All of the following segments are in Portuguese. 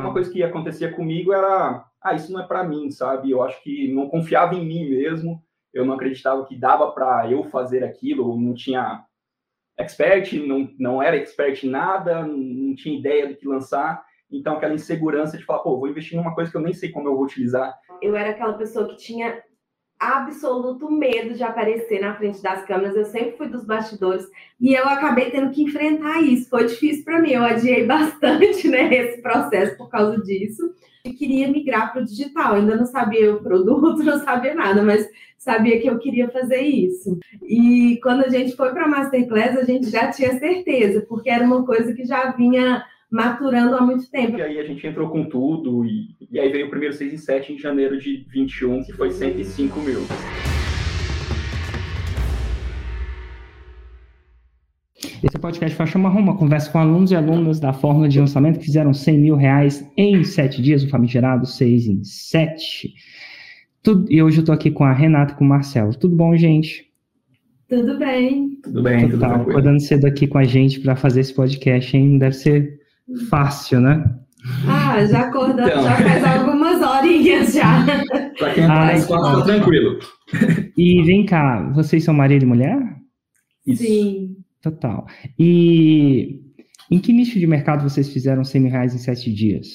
Uma coisa que acontecia comigo era, ah, isso não é para mim, sabe? Eu acho que não confiava em mim mesmo, eu não acreditava que dava para eu fazer aquilo, não tinha expert, não, não era expert em nada, não tinha ideia do que lançar. Então, aquela insegurança de falar, pô, vou investir em uma coisa que eu nem sei como eu vou utilizar. Eu era aquela pessoa que tinha absoluto medo de aparecer na frente das câmeras. Eu sempre fui dos bastidores e eu acabei tendo que enfrentar isso. Foi difícil para mim. Eu adiei bastante, né, esse processo por causa disso. E queria migrar para o digital. Ainda não sabia o produto, não sabia nada, mas sabia que eu queria fazer isso. E quando a gente foi para a Masterclass, a gente já tinha certeza, porque era uma coisa que já vinha maturando há muito tempo. E aí a gente entrou com tudo, e, e aí veio o primeiro 6 em 7 em janeiro de 21, que foi 105 mil. Esse podcast Faixa Marrom, uma conversa com alunos e alunas da fórmula de lançamento que fizeram 100 mil reais em 7 dias, o famigerado 6 em 7. Tudo, e hoje eu estou aqui com a Renata e com o Marcelo. Tudo bom, gente? Tudo bem. Tudo bem, tudo tá acordando cedo aqui com a gente para fazer esse podcast, hein? Deve ser fácil, né? Ah, já acordando, então. já faz algumas horinhas já. Para quem tá na tá tranquilo. E vem cá, vocês são marido e mulher? Isso. Sim. Total. E em que nicho de mercado vocês fizeram 100 mil reais em sete dias?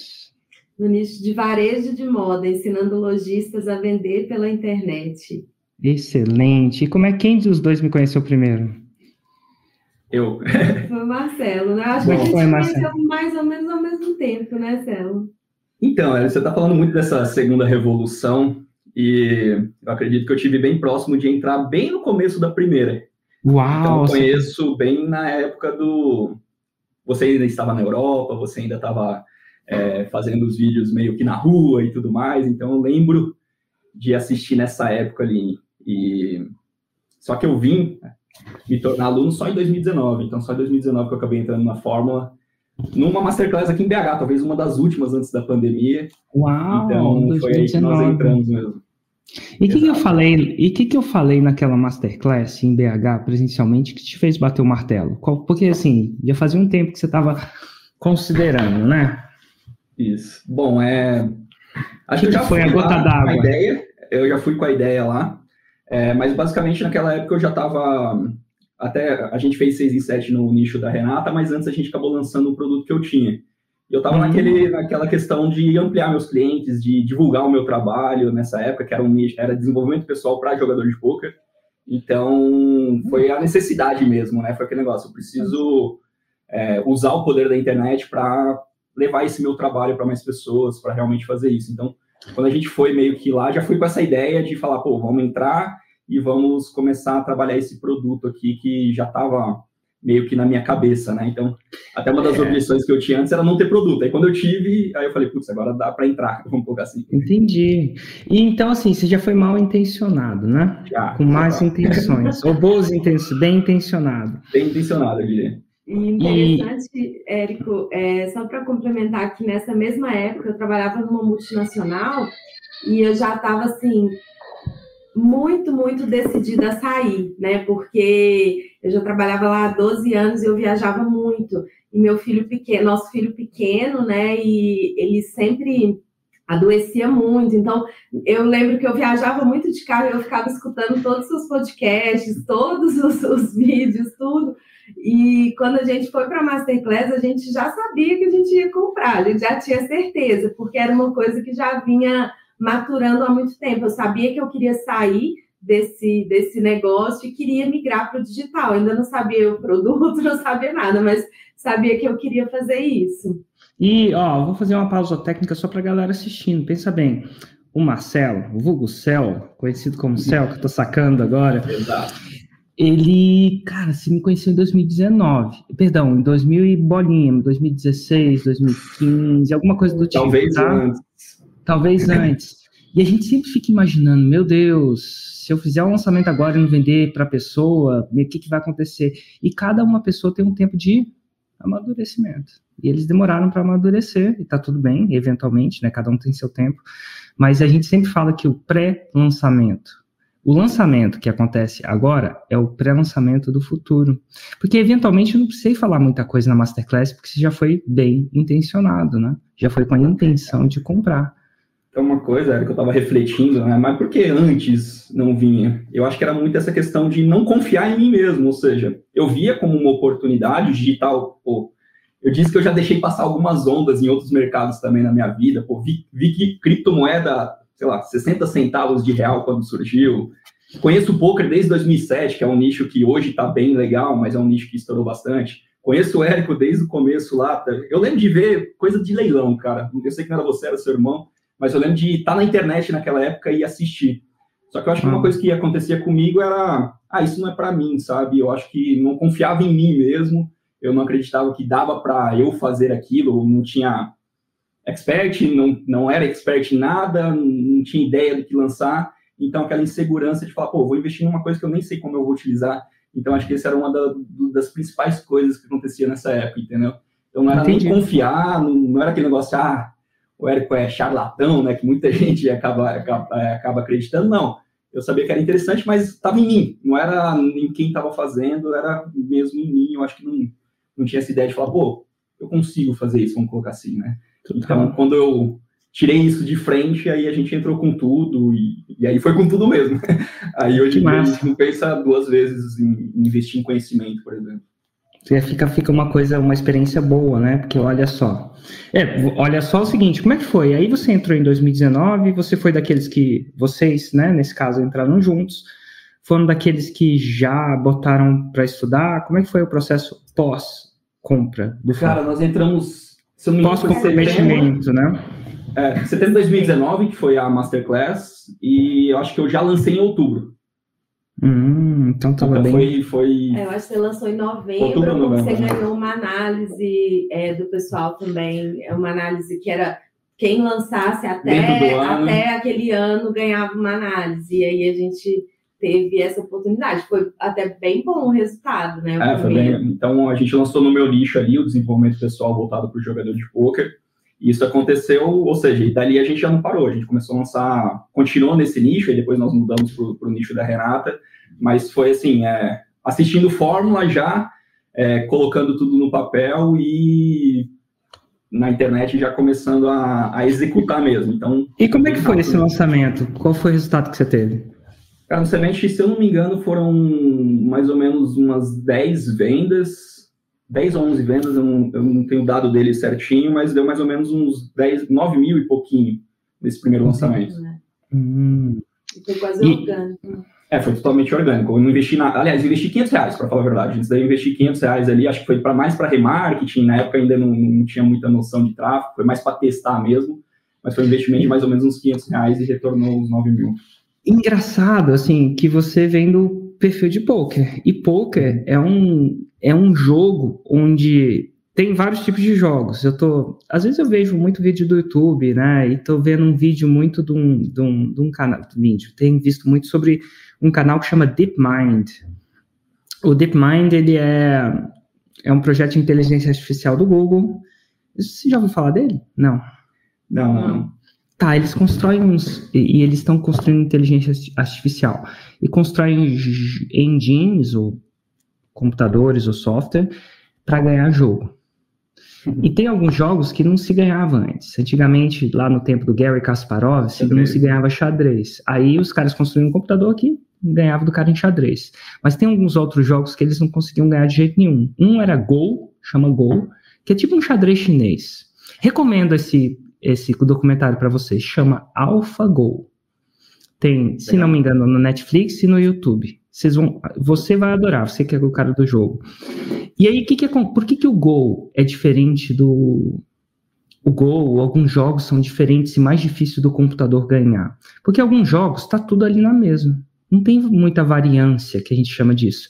No nicho de varejo de moda, ensinando lojistas a vender pela internet. Excelente. E como é quem dos dois me conheceu primeiro? Eu. Foi o Marcelo, né? Acho Bom, que a gente foi, conheceu mais ou menos ao mesmo tempo, né, Celo? Então, você está falando muito dessa segunda revolução e eu acredito que eu tive bem próximo de entrar bem no começo da primeira. Uau! Então, eu conheço bem na época do. Você ainda estava na Europa, você ainda estava é, fazendo os vídeos meio que na rua e tudo mais, então eu lembro de assistir nessa época ali. E só que eu vim me tornar aluno só em 2019. Então, só em 2019 que eu acabei entrando na Fórmula, numa Masterclass aqui em BH, talvez uma das últimas antes da pandemia. Uau! Então, 2019. foi aí que nós entramos mesmo. E o que, que, eu falei? E que que eu falei naquela masterclass em BH presencialmente que te fez bater o martelo? Porque assim, já fazia um tempo que você estava considerando, né? Isso. Bom, é. Acho que, que, já foi a gota d'água. ideia. Eu já fui com a ideia lá. É, mas basicamente naquela época eu já estava. Até a gente fez 6 em 7 no nicho da Renata, mas antes a gente acabou lançando um produto que eu tinha. E eu estava uhum. naquela questão de ampliar meus clientes, de divulgar o meu trabalho nessa época, que era um nicho, era desenvolvimento pessoal para jogador de poker. Então, foi a necessidade mesmo, né? Foi aquele negócio, eu preciso é, usar o poder da internet para levar esse meu trabalho para mais pessoas, para realmente fazer isso. Então, quando a gente foi meio que lá, já fui com essa ideia de falar, pô, vamos entrar e vamos começar a trabalhar esse produto aqui que já estava meio que na minha cabeça, né? Então, até uma das é. objeções que eu tinha antes era não ter produto. Aí quando eu tive, aí eu falei, putz, agora dá para entrar, vamos colocar assim. Entendi. E então, assim, você já foi mal intencionado, né? Já. Com más intenções. Ou boas intenções, bem intencionado. Bem intencionado, eu diria. E interessante, e... Érico, é, só para complementar que nessa mesma época eu trabalhava numa multinacional e eu já estava assim muito, muito decidida a sair, né? Porque eu já trabalhava lá há 12 anos e eu viajava muito. E meu filho pequeno, nosso filho pequeno, né? E ele sempre adoecia muito. Então, eu lembro que eu viajava muito de carro e eu ficava escutando todos os podcasts, todos os, os vídeos, tudo. E quando a gente foi para a Masterclass, a gente já sabia que a gente ia comprar, a gente já tinha certeza, porque era uma coisa que já vinha maturando há muito tempo. Eu sabia que eu queria sair desse, desse negócio e queria migrar para o digital. Ainda não sabia o produto, não sabia nada, mas sabia que eu queria fazer isso. E, ó, vou fazer uma pausa técnica só para a galera assistindo. Pensa bem, o Marcelo, o vulgo Cel, conhecido como Cel, que eu tô sacando agora. Exato. Ele, cara, se me conheceu em 2019, perdão, em 2000 e bolinha, 2016, 2015, alguma coisa do tipo. Talvez tá? antes. Talvez antes. E a gente sempre fica imaginando, meu Deus, se eu fizer um lançamento agora e não vender para a pessoa, o que, que vai acontecer? E cada uma pessoa tem um tempo de amadurecimento. E eles demoraram para amadurecer, e tá tudo bem, eventualmente, né? Cada um tem seu tempo. Mas a gente sempre fala que o pré-lançamento O lançamento que acontece agora é o pré-lançamento do futuro. Porque, eventualmente, eu não precisei falar muita coisa na Masterclass, porque você já foi bem intencionado, né? Já foi com a intenção de comprar. Então, uma coisa era que eu estava refletindo, né? Mas por que antes não vinha? Eu acho que era muito essa questão de não confiar em mim mesmo. Ou seja, eu via como uma oportunidade digital. Pô, eu disse que eu já deixei passar algumas ondas em outros mercados também na minha vida. Pô, vi, vi que criptomoeda sei lá, 60 centavos de real quando surgiu. Conheço o poker desde 2007, que é um nicho que hoje está bem legal, mas é um nicho que estourou bastante. Conheço o Érico desde o começo lá. Tá? Eu lembro de ver coisa de leilão, cara. Eu sei que não era você, era seu irmão, mas eu lembro de estar tá na internet naquela época e assistir. Só que eu acho que uma hum. coisa que acontecia comigo era, ah, isso não é para mim, sabe? Eu acho que não confiava em mim mesmo. Eu não acreditava que dava para eu fazer aquilo, não tinha expert, não, não era expert em nada, não tinha ideia do que lançar, então aquela insegurança de falar, pô, vou investir numa coisa que eu nem sei como eu vou utilizar. Então acho que essa era uma da, das principais coisas que acontecia nessa época, entendeu? Então não era Entendi. nem confiar, não, não, era aquele negócio, ah, o Érico é charlatão, né, que muita gente acaba, acaba, acaba acreditando, não. Eu sabia que era interessante, mas estava em mim, não era em quem estava fazendo, era mesmo em mim. Eu acho que não, não tinha essa ideia de falar, pô, eu consigo fazer isso, vamos colocar assim, né? Então, quando eu tirei isso de frente, aí a gente entrou com tudo, e, e aí foi com tudo mesmo. aí hoje a gente não pensa duas vezes em investir em conhecimento, por exemplo. Fica, fica uma coisa, uma experiência boa, né? Porque olha só. É, olha só o seguinte, como é que foi? Aí você entrou em 2019, você foi daqueles que, vocês, né, nesse caso, entraram juntos, foram daqueles que já botaram para estudar? Como é que foi o processo pós-compra do Cara, nós entramos se não Pós-comprometimento, né? É, setembro de 2019, que foi a Masterclass, e eu acho que eu já lancei em outubro. Hum, então tava então, bem. Foi, foi... É, eu acho que você lançou em novembro, outubro, novembro, você né? ganhou uma análise é, do pessoal também, é uma análise que era quem lançasse até, até aquele ano ganhava uma análise, e aí a gente teve essa oportunidade. Foi até bem bom o resultado, né? O é, foi bem, então a gente lançou no meu nicho ali o desenvolvimento pessoal voltado para o jogador de poker. E isso aconteceu, ou seja, e dali a gente já não parou, a gente começou a lançar, continuou nesse nicho, e depois nós mudamos para o nicho da Renata, mas foi assim, é, assistindo Fórmula já, é, colocando tudo no papel e na internet já começando a, a executar mesmo. Então, e como é que foi esse lançamento? Qual foi o resultado que você teve? Cara, no Semente, se eu não me engano, foram mais ou menos umas 10 vendas, 10 ou 11 vendas, eu não, eu não tenho o dado dele certinho, mas deu mais ou menos uns 10, 9 mil e pouquinho nesse primeiro lançamento. Né? Hum. Foi quase e, orgânico. É, foi totalmente orgânico. Eu não investi na. Aliás, investi 500 reais, para falar a verdade. Antes daí eu investi 500 reais ali, acho que foi para mais para remarketing. Na época ainda não, não, tinha muita noção de tráfego, foi mais para testar mesmo. Mas foi um investimento de mais ou menos uns 500 reais e retornou uns 9 mil engraçado, assim, que você vem do perfil de poker. E poker é um, é um jogo onde tem vários tipos de jogos. Eu tô, às vezes eu vejo muito vídeo do YouTube, né? E tô vendo um vídeo muito de um, de um, de um canal, vídeo. Tenho visto muito sobre um canal que chama DeepMind. O DeepMind ele é é um projeto de inteligência artificial do Google. Você já ouviu falar dele? Não. Não, não. Tá, eles constroem uns. E, e eles estão construindo inteligência artificial. E constroem engines, ou computadores, ou software, para ganhar jogo. E tem alguns jogos que não se ganhava antes. Antigamente, lá no tempo do Gary Kasparov, xadrez. não se ganhava xadrez. Aí os caras construíam um computador que ganhava do cara em xadrez. Mas tem alguns outros jogos que eles não conseguiam ganhar de jeito nenhum. Um era Go, chama Go, que é tipo um xadrez chinês. Recomendo esse esse documentário para vocês, chama AlphaGo. Tem, se não me engano, no Netflix e no YouTube. Vocês vão, você vai adorar, você que é o cara do jogo. E aí, que que é, por que, que o Go é diferente do. O Go, alguns jogos são diferentes e mais difícil do computador ganhar? Porque alguns jogos está tudo ali na mesma. Não tem muita variância, que a gente chama disso.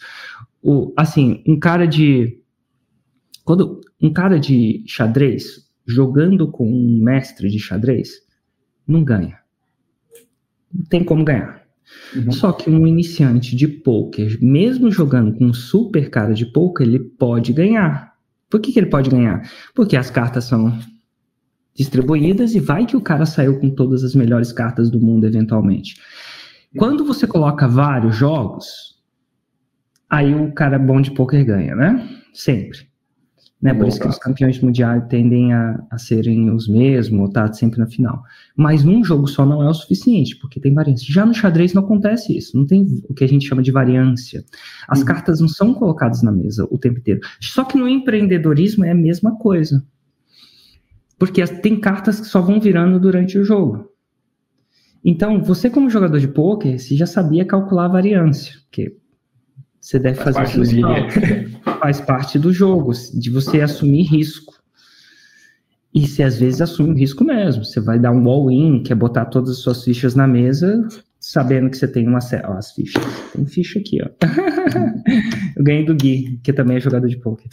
O, assim, um cara de. Quando um cara de xadrez, jogando com um mestre de xadrez, não ganha. Não tem como ganhar. Uhum. Só que um iniciante de poker, mesmo jogando com um super cara de poker, ele pode ganhar. Por que, que ele pode ganhar? Porque as cartas são distribuídas e vai que o cara saiu com todas as melhores cartas do mundo eventualmente. Quando você coloca vários jogos, aí o cara bom de poker ganha, né? Sempre. Né? Por isso que os campeões mundiais tendem a, a serem os mesmos, ou tá sempre na final. Mas num jogo só não é o suficiente, porque tem variância. Já no xadrez não acontece isso, não tem o que a gente chama de variância. As uhum. cartas não são colocadas na mesa o tempo inteiro. Só que no empreendedorismo é a mesma coisa. Porque tem cartas que só vão virando durante o jogo. Então, você como jogador de poker, você já sabia calcular a variância, porque você deve faz fazer seu Faz parte do jogo, de você assumir risco. E você às vezes assume o risco mesmo. Você vai dar um all-in, que é botar todas as suas fichas na mesa, sabendo que você tem uma ó, as fichas. Tem ficha aqui, ó. Eu ganhei do Gui, que também é jogador de poker.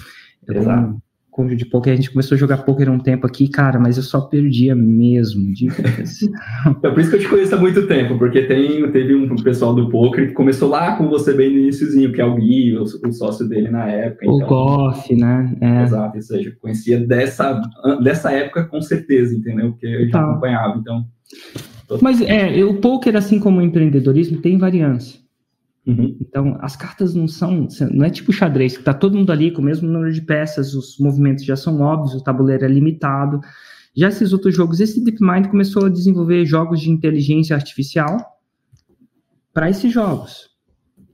Eu Exato cônjuge de poker, a gente começou a jogar poker um tempo aqui, cara, mas eu só perdia mesmo. De... é por isso que eu te conheço há muito tempo, porque tem, teve um pessoal do poker que começou lá com você bem no iníciozinho, que é o Gui, o, o sócio dele na época. O então, Goff, né? É. Exato, ou seja, conhecia dessa, dessa época com certeza, entendeu? Porque eu já tá. acompanhava, então... Mas é, o poker, assim como o empreendedorismo, tem variância. Uhum. Então, as cartas não são, não é tipo xadrez, que tá todo mundo ali com o mesmo número de peças, os movimentos já são óbvios, o tabuleiro é limitado. Já esses outros jogos, esse DeepMind começou a desenvolver jogos de inteligência artificial para esses jogos.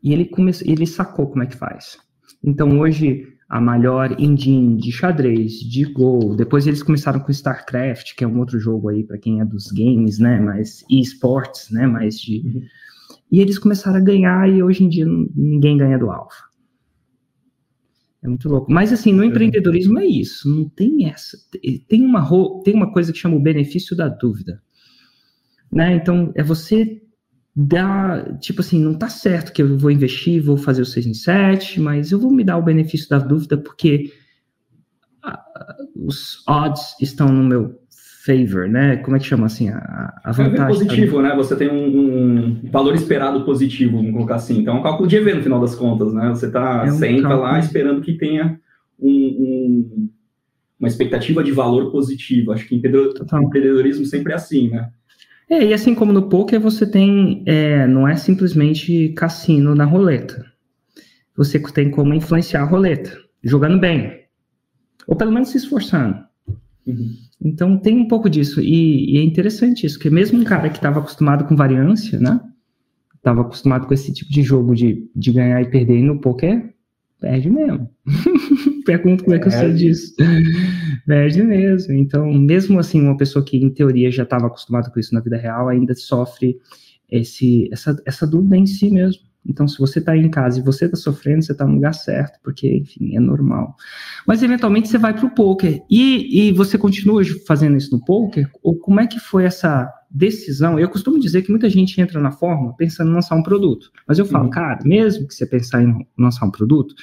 E ele, começou, ele sacou como é que faz. Então, hoje, a maior engine de xadrez, de Go, depois eles começaram com StarCraft, que é um outro jogo aí para quem é dos games, né, mais esports, né, mais de... Uhum e eles começaram a ganhar e hoje em dia ninguém ganha do alfa. É muito louco. Mas assim, no empreendedorismo é isso, não tem essa. Tem uma, tem uma coisa que chama o benefício da dúvida. Né? Então, é você dar, tipo assim, não tá certo que eu vou investir, vou fazer o 6 em 7, mas eu vou me dar o benefício da dúvida porque os odds estão no meu favor, né? Como é que chama assim? A, a vantagem. É positivo, né? Você tem um, um, valor esperado positivo, vamos colocar assim. Então é um cálculo de EV no final das contas, né? Você tá, é um lá esperando que tenha um, um, uma expectativa de valor positivo. Acho que empreendedorismo sempre é assim, né? É, e assim como no poker, você tem, é, não é simplesmente cassino na roleta. Você tem como influenciar a roleta, jogando bem. Ou pelo menos se esforçando. Uhum. Então tem um pouco disso. E, e é interessante isso, que mesmo um cara que estava acostumado com variância, né? Estava acostumado com esse tipo de jogo de, de ganhar e perder no poker, perde mesmo. Pergunto como é que eu sei disso. perde mesmo. Então, mesmo assim, uma pessoa que em teoria já estava acostumada com isso na vida real ainda sofre esse, essa, essa dúvida em si mesmo. Então, se você está em casa e você está sofrendo, você está no lugar certo, porque, enfim, é normal. Mas, eventualmente, você vai para o poker. E, e você continua fazendo isso no poker? Ou como é que foi essa decisão? Eu costumo dizer que muita gente entra na fórmula pensando em lançar um produto. Mas eu falo, uhum. cara, mesmo que você pensar em lançar um produto,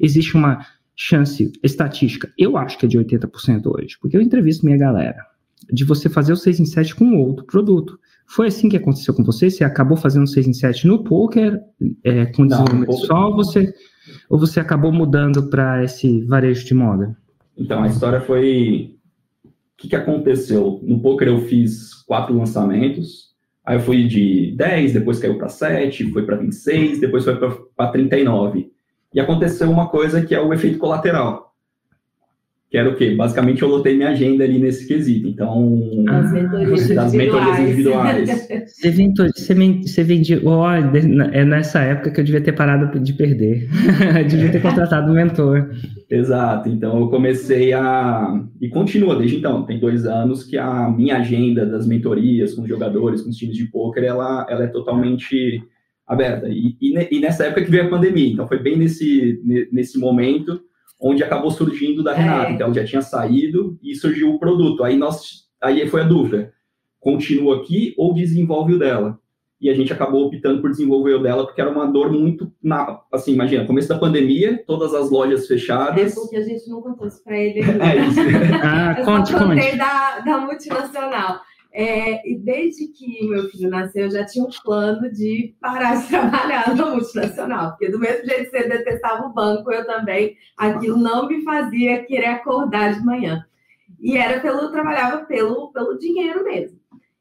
existe uma chance estatística, eu acho que é de 80% hoje, porque eu entrevisto minha galera, de você fazer o 6 em 7 com outro produto. Foi assim que aconteceu com você? Você acabou fazendo 6 em 7 no poker, é, com desenvolvimento só, ou você, ou você acabou mudando para esse varejo de moda? Então, a história foi... O que, que aconteceu? No poker eu fiz quatro lançamentos, aí eu fui de 10, depois caiu para 7, foi para 26, depois foi para 39. E aconteceu uma coisa que é o efeito colateral que era o quê? Basicamente, eu lotei minha agenda ali nesse quesito. Então, as mentorias das mentorias individuais. Você, ventou, você, você vendia. É nessa época que eu devia ter parado de perder. devia ter contratado um mentor. Exato. Então, eu comecei a. E continua desde então. Tem dois anos que a minha agenda das mentorias com os jogadores, com os times de pôquer, ela, ela é totalmente aberta. E, e, e nessa época que veio a pandemia. Então, foi bem nesse, nesse momento onde acabou surgindo da Renata. É. Então já tinha saído e surgiu o produto. Aí nós, aí foi a dúvida: continua aqui ou desenvolve o dela? E a gente acabou optando por desenvolver o dela porque era uma dor muito na, assim, imagina, começo da pandemia, todas as lojas fechadas. É porque a gente não contou isso para ele. é isso. ah, Eu conte, conte. Da, da multinacional. É, e desde que meu filho nasceu, eu já tinha um plano de parar de trabalhar no multinacional, porque do mesmo jeito que você detestava o banco, eu também, aquilo não me fazia querer acordar de manhã. E era pelo, eu trabalhava pelo, pelo dinheiro mesmo.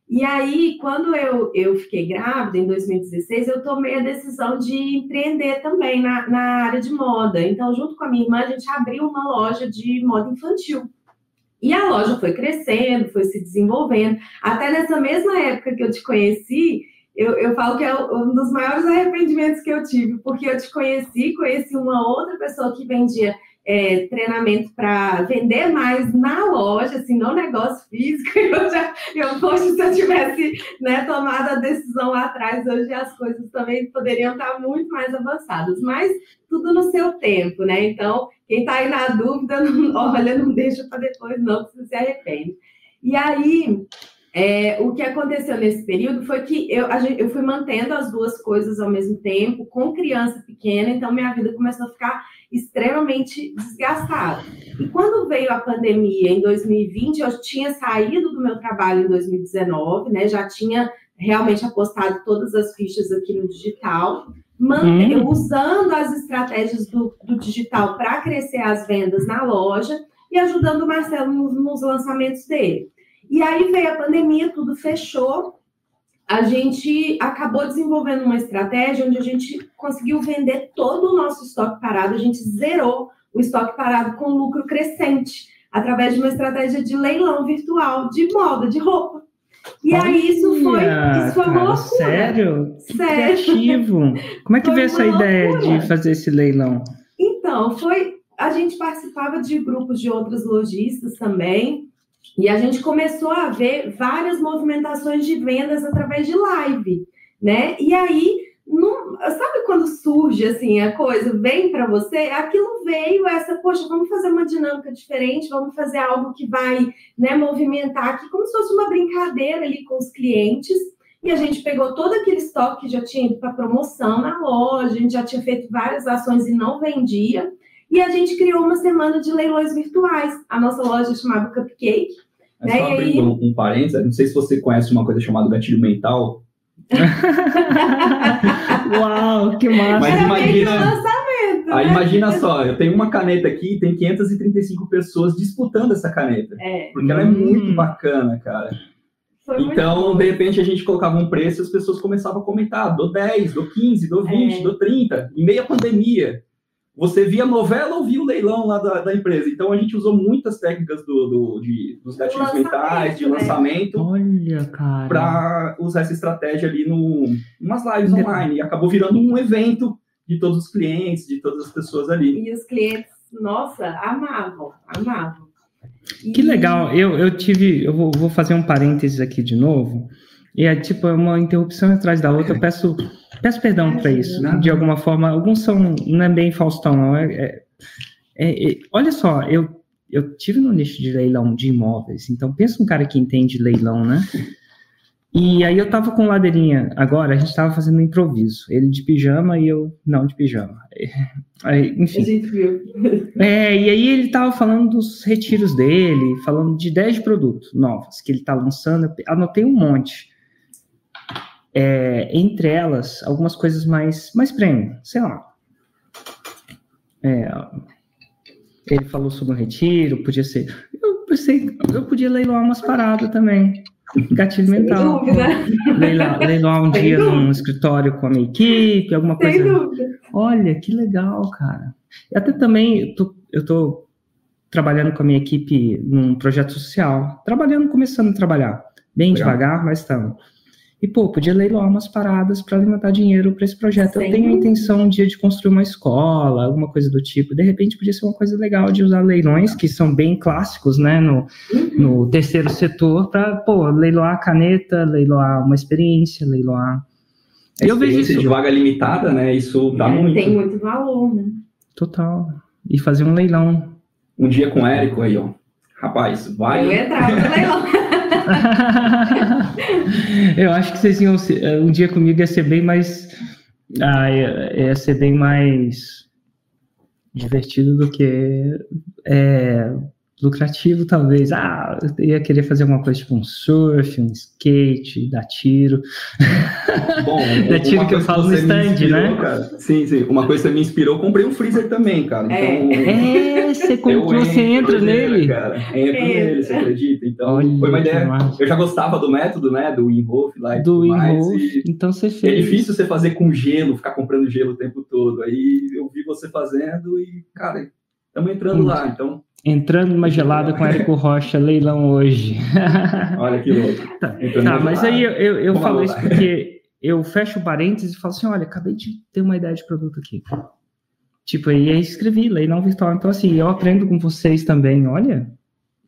E aí, quando eu, eu fiquei grávida, em 2016, eu tomei a decisão de empreender também na, na área de moda. Então, junto com a minha irmã, a gente abriu uma loja de moda infantil. E a loja foi crescendo, foi se desenvolvendo. Até nessa mesma época que eu te conheci, eu, eu falo que é um dos maiores arrependimentos que eu tive, porque eu te conheci, conheci uma outra pessoa que vendia é, treinamento para vender mais na loja, assim, no negócio físico. Eu já, eu, poxa, se eu tivesse né, tomado a decisão lá atrás, hoje as coisas também poderiam estar muito mais avançadas, mas tudo no seu tempo, né? Então, quem está aí na dúvida, não, olha, não deixa para depois, não, porque você se arrepende. E aí, é, o que aconteceu nesse período foi que eu, gente, eu fui mantendo as duas coisas ao mesmo tempo, com criança pequena, então minha vida começou a ficar extremamente desgastada. E quando veio a pandemia em 2020, eu tinha saído do meu trabalho em 2019, né? Já tinha realmente apostado todas as fichas aqui no digital, hum. usando as estratégias do, do digital para crescer as vendas na loja e ajudando o Marcelo nos, nos lançamentos dele. E aí veio a pandemia, tudo fechou. A gente acabou desenvolvendo uma estratégia onde a gente conseguiu vender todo o nosso estoque parado, a gente zerou o estoque parado com lucro crescente, através de uma estratégia de leilão virtual de moda, de roupa. E Olha, aí isso foi, isso foi uma loucura. Sério? Que sério. Criativo. Como é que foi veio essa loucura. ideia de fazer esse leilão? Então, foi. A gente participava de grupos de outras lojistas também. E a gente começou a ver várias movimentações de vendas através de live, né? E aí, sabe quando surge assim a coisa, vem para você? Aquilo veio, essa, poxa, vamos fazer uma dinâmica diferente, vamos fazer algo que vai né, movimentar aqui, como se fosse uma brincadeira ali com os clientes. E a gente pegou todo aquele estoque que já tinha ido para promoção na loja, a gente já tinha feito várias ações e não vendia. E a gente criou uma semana de leilões virtuais. A nossa loja chamava Cupcake. Mas né? só abrindo aí... um, parênteses, não sei se você conhece uma coisa chamada gatilho mental. Uau, que massa! Mas imagina, né? imagina só, eu tenho uma caneta aqui e tem 535 pessoas disputando essa caneta. É. Porque ela é muito bacana, cara. Foi então, de repente, a gente colocava um preço e as pessoas começavam a comentar: dou 10, dou 15, dou 20, é. dou 30, em meia pandemia você via novela ou via o leilão lá da, da empresa. Então a gente usou muitas técnicas do, do de, dos gatilhos mentais, de né? lançamento, para usar essa estratégia ali no umas lives online. E acabou virando um evento de todos os clientes, de todas as pessoas ali. E os clientes, nossa, amavam, amavam. E... Que legal. Eu, eu tive, eu vou, vou fazer um parênteses aqui de novo. E é tipo é uma interrupção atrás da outra. Eu peço, peço perdão para isso. Né? De alguma forma, alguns são não é bem Faustão, não. É, é, é, é, olha só, eu eu tive no nicho de leilão de imóveis. Então pensa um cara que entende leilão, né? E aí eu tava com ladeirinha agora, a gente tava fazendo um improviso. Ele de pijama e eu não de pijama. Aí, enfim. A gente viu. É, e aí ele tava falando dos retiros dele, falando de 10 produtos novos que ele tá lançando. Anotei um monte é, entre elas, algumas coisas mais, mais premium, sei lá. É, ele falou sobre o retiro, podia ser. Eu pensei, eu podia leiloar umas paradas também. Gatilho mental. Leiloar, leiloar um Sem dia dúvida. num escritório com a minha equipe, alguma Sem coisa. Dúvida. Olha, que legal, cara. E até também, eu tô, eu tô trabalhando com a minha equipe num projeto social. Trabalhando, começando a trabalhar. Bem legal. devagar, mas estamos e, pô, podia leiloar umas paradas para levantar dinheiro para esse projeto. Sim. Eu tenho a intenção um dia de construir uma escola, alguma coisa do tipo. De repente, podia ser uma coisa legal de usar leilões, que são bem clássicos, né, no, uhum. no terceiro setor, para, pô, leiloar caneta, leiloar uma experiência, leiloar. Eu vejo isso. de vaga limitada, né? Isso dá é, muito. Tem muito valor, né? Total. E fazer um leilão. Um dia com o Érico aí, ó. Rapaz, vai. Eu entrava no leilão. eu acho que vocês iam eh, um dia comigo ia ser bem mais ah, ia ser bem mais divertido do que é, lucrativo, talvez. Ah, eu ia querer fazer alguma coisa tipo um surf, um skate, dar tiro. Bom, dar tiro que eu falo no stand, inspirou, né? Cara. Sim, sim. Uma coisa que me inspirou, comprei um freezer também, cara. É. Então, é, você comprou, você entra nele. Cara. Entra nele, você acredita? Então, Olha, foi uma ideia. Eu já gostava do método, né? Do Inhofe lá e do Inhofe. Então você fez. É difícil você fazer com gelo, ficar comprando gelo o tempo todo. Aí eu vi você fazendo e, cara, estamos entrando hum. lá. Então, Entrando numa gelada com Érico Rocha, leilão hoje. Olha que louco. Tá, tá mas aí eu, eu, eu falo isso porque eu fecho parênteses e falo assim: olha, acabei de ter uma ideia de produto aqui. Tipo, aí eu escrevi leilão virtual. Então, assim, eu aprendo com vocês também, olha.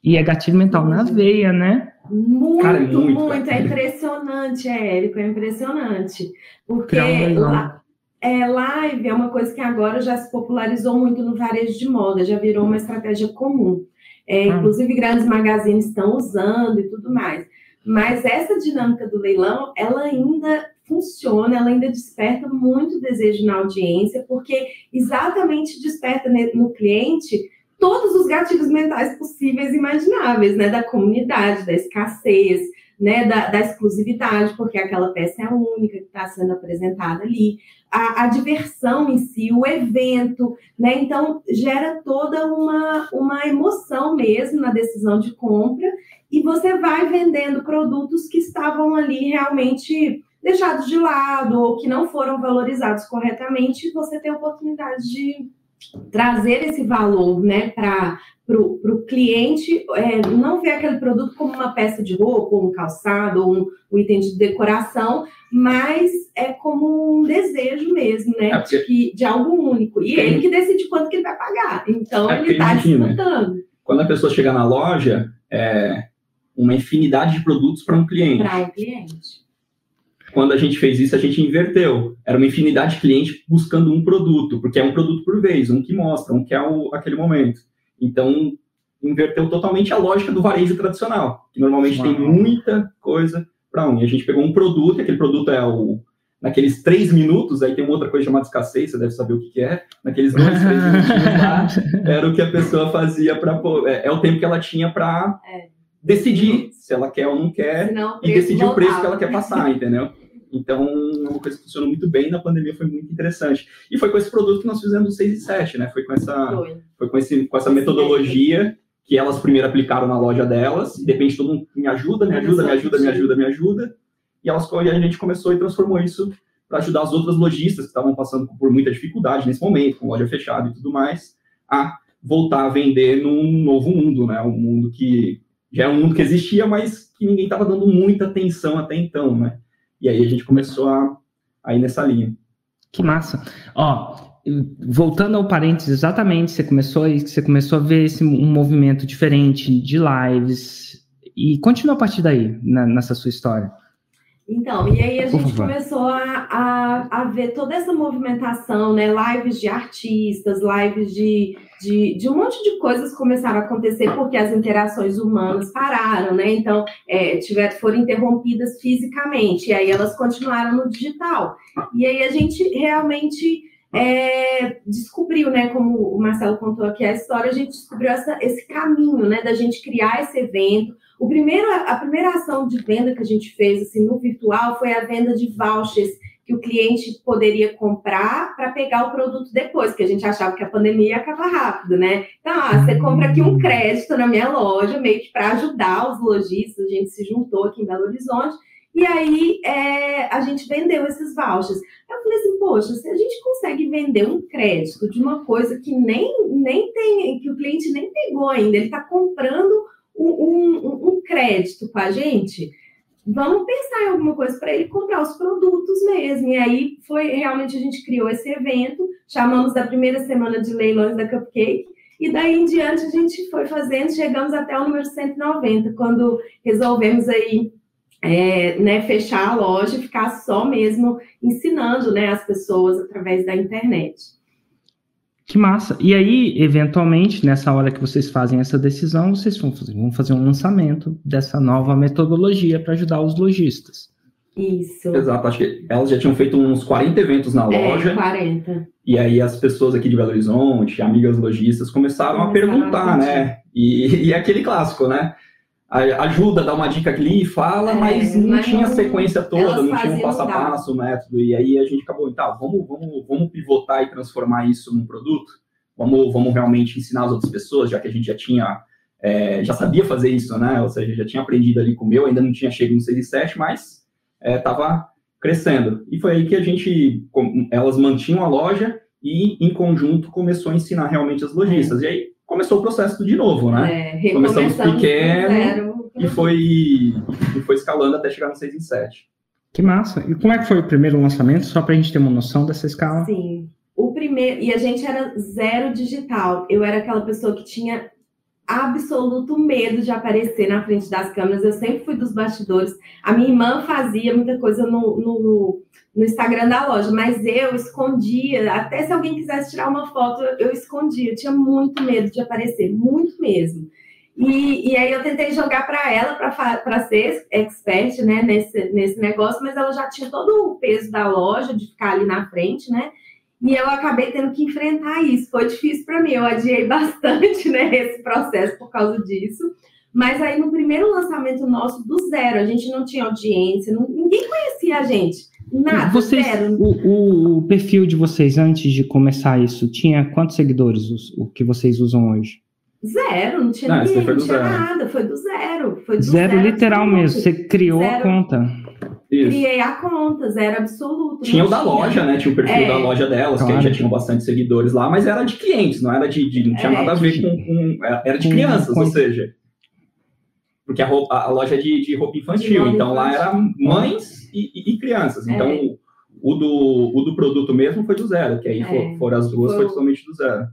E é gatilho mental na veia, né? Muito, Cara, é muito, muito. É impressionante, Érico, é impressionante. Porque lá, é, live é uma coisa que agora já se popularizou muito no varejo de moda, já virou uma estratégia comum. É, hum. Inclusive, grandes magazines estão usando e tudo mais. Mas essa dinâmica do leilão, ela ainda funciona, ela ainda desperta muito desejo na audiência, porque exatamente desperta no cliente todos os gatilhos mentais possíveis e imagináveis, né? Da comunidade, da escassez, né, da, da, exclusividade, porque aquela peça é a única que está sendo apresentada ali, a, a, diversão em si, o evento, né? Então gera toda uma, uma emoção mesmo na decisão de compra, e você vai vendendo produtos que estavam ali realmente deixados de lado ou que não foram valorizados corretamente, você tem a oportunidade de trazer esse valor né, para para o cliente é, não ver aquele produto como uma peça de roupa, ou um calçado, ou um, um, item de decoração, mas é como um desejo mesmo, né? É porque... de, de, algo único. E ele que decide quanto que ele vai pagar. Então é ele está disputando. Quando a pessoa chega na loja, é uma infinidade de produtos para um cliente. Para um cliente. Quando a gente fez isso, a gente inverteu. Era uma infinidade de clientes buscando um produto, porque é um produto por vez, um que mostra, um que é o, aquele momento. Então, inverteu totalmente a lógica do varejo tradicional, que normalmente Uau. tem muita coisa para um. E a gente pegou um produto, e aquele produto é o. Naqueles três minutos, aí tem uma outra coisa chamada escassez, você deve saber o que, que é. Naqueles dois, três minutos lá, era o que a pessoa fazia para. É, é o tempo que ela tinha para é. decidir se ela quer ou não quer não, e decidir o preço que ela quer passar, entendeu? Então, é uma coisa que funcionou muito bem na pandemia, foi muito interessante. E foi com esse produto que nós fizemos o 6 e 7, né? Foi com essa, foi. foi com, esse, com essa metodologia que elas primeiro aplicaram na loja delas, e de repente todo mundo me ajuda, me ajuda, me ajuda, me ajuda, me ajuda, e elas e a gente começou e transformou isso para ajudar as outras lojistas que estavam passando por muita dificuldade nesse momento, com loja fechada e tudo mais, a voltar a vender num novo mundo, né? Um mundo que já é um mundo que existia, mas que ninguém estava dando muita atenção até então, né? E aí a gente começou a, a ir nessa linha. Que massa. Ó, voltando ao parênteses, exatamente, você começou, você começou a ver esse, um movimento diferente de lives e continua a partir daí, na, nessa sua história. Então, e aí a gente começou a, a, a, ver toda essa movimentação, né? Lives de artistas, lives de, de, de, um monte de coisas começaram a acontecer porque as interações humanas pararam, né? Então, é, tiver, foram interrompidas fisicamente, e aí elas continuaram no digital. E aí a gente realmente é, descobriu, né? Como o Marcelo contou aqui a história, a gente descobriu essa, esse caminho, né? Da gente criar esse evento o primeiro, a primeira ação de venda que a gente fez assim, no virtual foi a venda de vouchers que o cliente poderia comprar para pegar o produto depois, que a gente achava que a pandemia ia acabar rápido, né? Então, você compra aqui um crédito na minha loja, meio que para ajudar os lojistas, a gente se juntou aqui em Belo Horizonte, e aí é, a gente vendeu esses vouchers. Eu falei assim, poxa, se a gente consegue vender um crédito de uma coisa que nem, nem tem, que o cliente nem pegou ainda, ele está comprando um, um, um crédito com a gente, vamos pensar em alguma coisa para ele comprar os produtos mesmo. E aí foi realmente a gente criou esse evento, chamamos da primeira semana de leilões da Cupcake. E daí em diante a gente foi fazendo, chegamos até o número 190, quando resolvemos aí é, né, fechar a loja e ficar só mesmo ensinando né, as pessoas através da internet. Que massa. E aí, eventualmente, nessa hora que vocês fazem essa decisão, vocês vão fazer, vão fazer um lançamento dessa nova metodologia para ajudar os lojistas. Isso. Exato, acho que elas já tinham feito uns 40 eventos na é, loja. É, 40. E aí as pessoas aqui de Belo Horizonte, amigas lojistas, começaram, começaram a perguntar, a né? E, e é aquele clássico, né? Ajuda, dá uma dica ali, fala, é, mas não mas tinha a sequência toda, não tinha um passo a passo, método. E aí a gente acabou, tá, vamos, vamos, vamos pivotar e transformar isso num produto? Vamos, vamos realmente ensinar as outras pessoas, já que a gente já tinha, é, já sabia fazer isso, né? Ou seja, já tinha aprendido ali com o meu, ainda não tinha chegado no 6 e 7, mas estava é, crescendo. E foi aí que a gente, elas mantinham a loja e, em conjunto, começou a ensinar realmente as lojistas. É. E aí começou o processo de novo, né? É, Começamos pequeno e foi, e foi escalando até chegar no 6 em 7. Que massa. E como é que foi o primeiro lançamento, só para a gente ter uma noção dessa escala? Sim. O primeiro, e a gente era zero digital. Eu era aquela pessoa que tinha absoluto medo de aparecer na frente das câmeras. Eu sempre fui dos bastidores. A minha irmã fazia muita coisa no, no, no Instagram da loja, mas eu escondia. Até se alguém quisesse tirar uma foto, eu escondia. Eu tinha muito medo de aparecer, muito mesmo. E, e aí eu tentei jogar para ela para ser expert né, nesse, nesse negócio, mas ela já tinha todo o peso da loja de ficar ali na frente, né? E eu acabei tendo que enfrentar isso. Foi difícil para mim, eu adiei bastante né, esse processo por causa disso. Mas aí no primeiro lançamento nosso, do zero, a gente não tinha audiência, não, ninguém conhecia a gente. Nada, vocês, zero. O, o, perfil de vocês antes de começar isso, tinha quantos seguidores o, o que vocês usam hoje? Zero, não tinha não, ninguém, não tinha nada, foi do zero. Foi do zero, zero literal mesmo, você criou zero. a conta. Isso. Criei a conta, zero absoluto. Tinha o da loja, né? Tinha o perfil é. da loja delas, claro. que já tinham bastante seguidores lá, mas era de clientes, não era de. de não tinha é, nada a ver com, com. Era de crianças, ou seja. Porque a, roupa, a loja é de, de roupa infantil, de então infantil. lá era mães e, e, e crianças. Então é. o, do, o do produto mesmo foi do zero, que aí é. foram as duas, foi, foi totalmente do zero.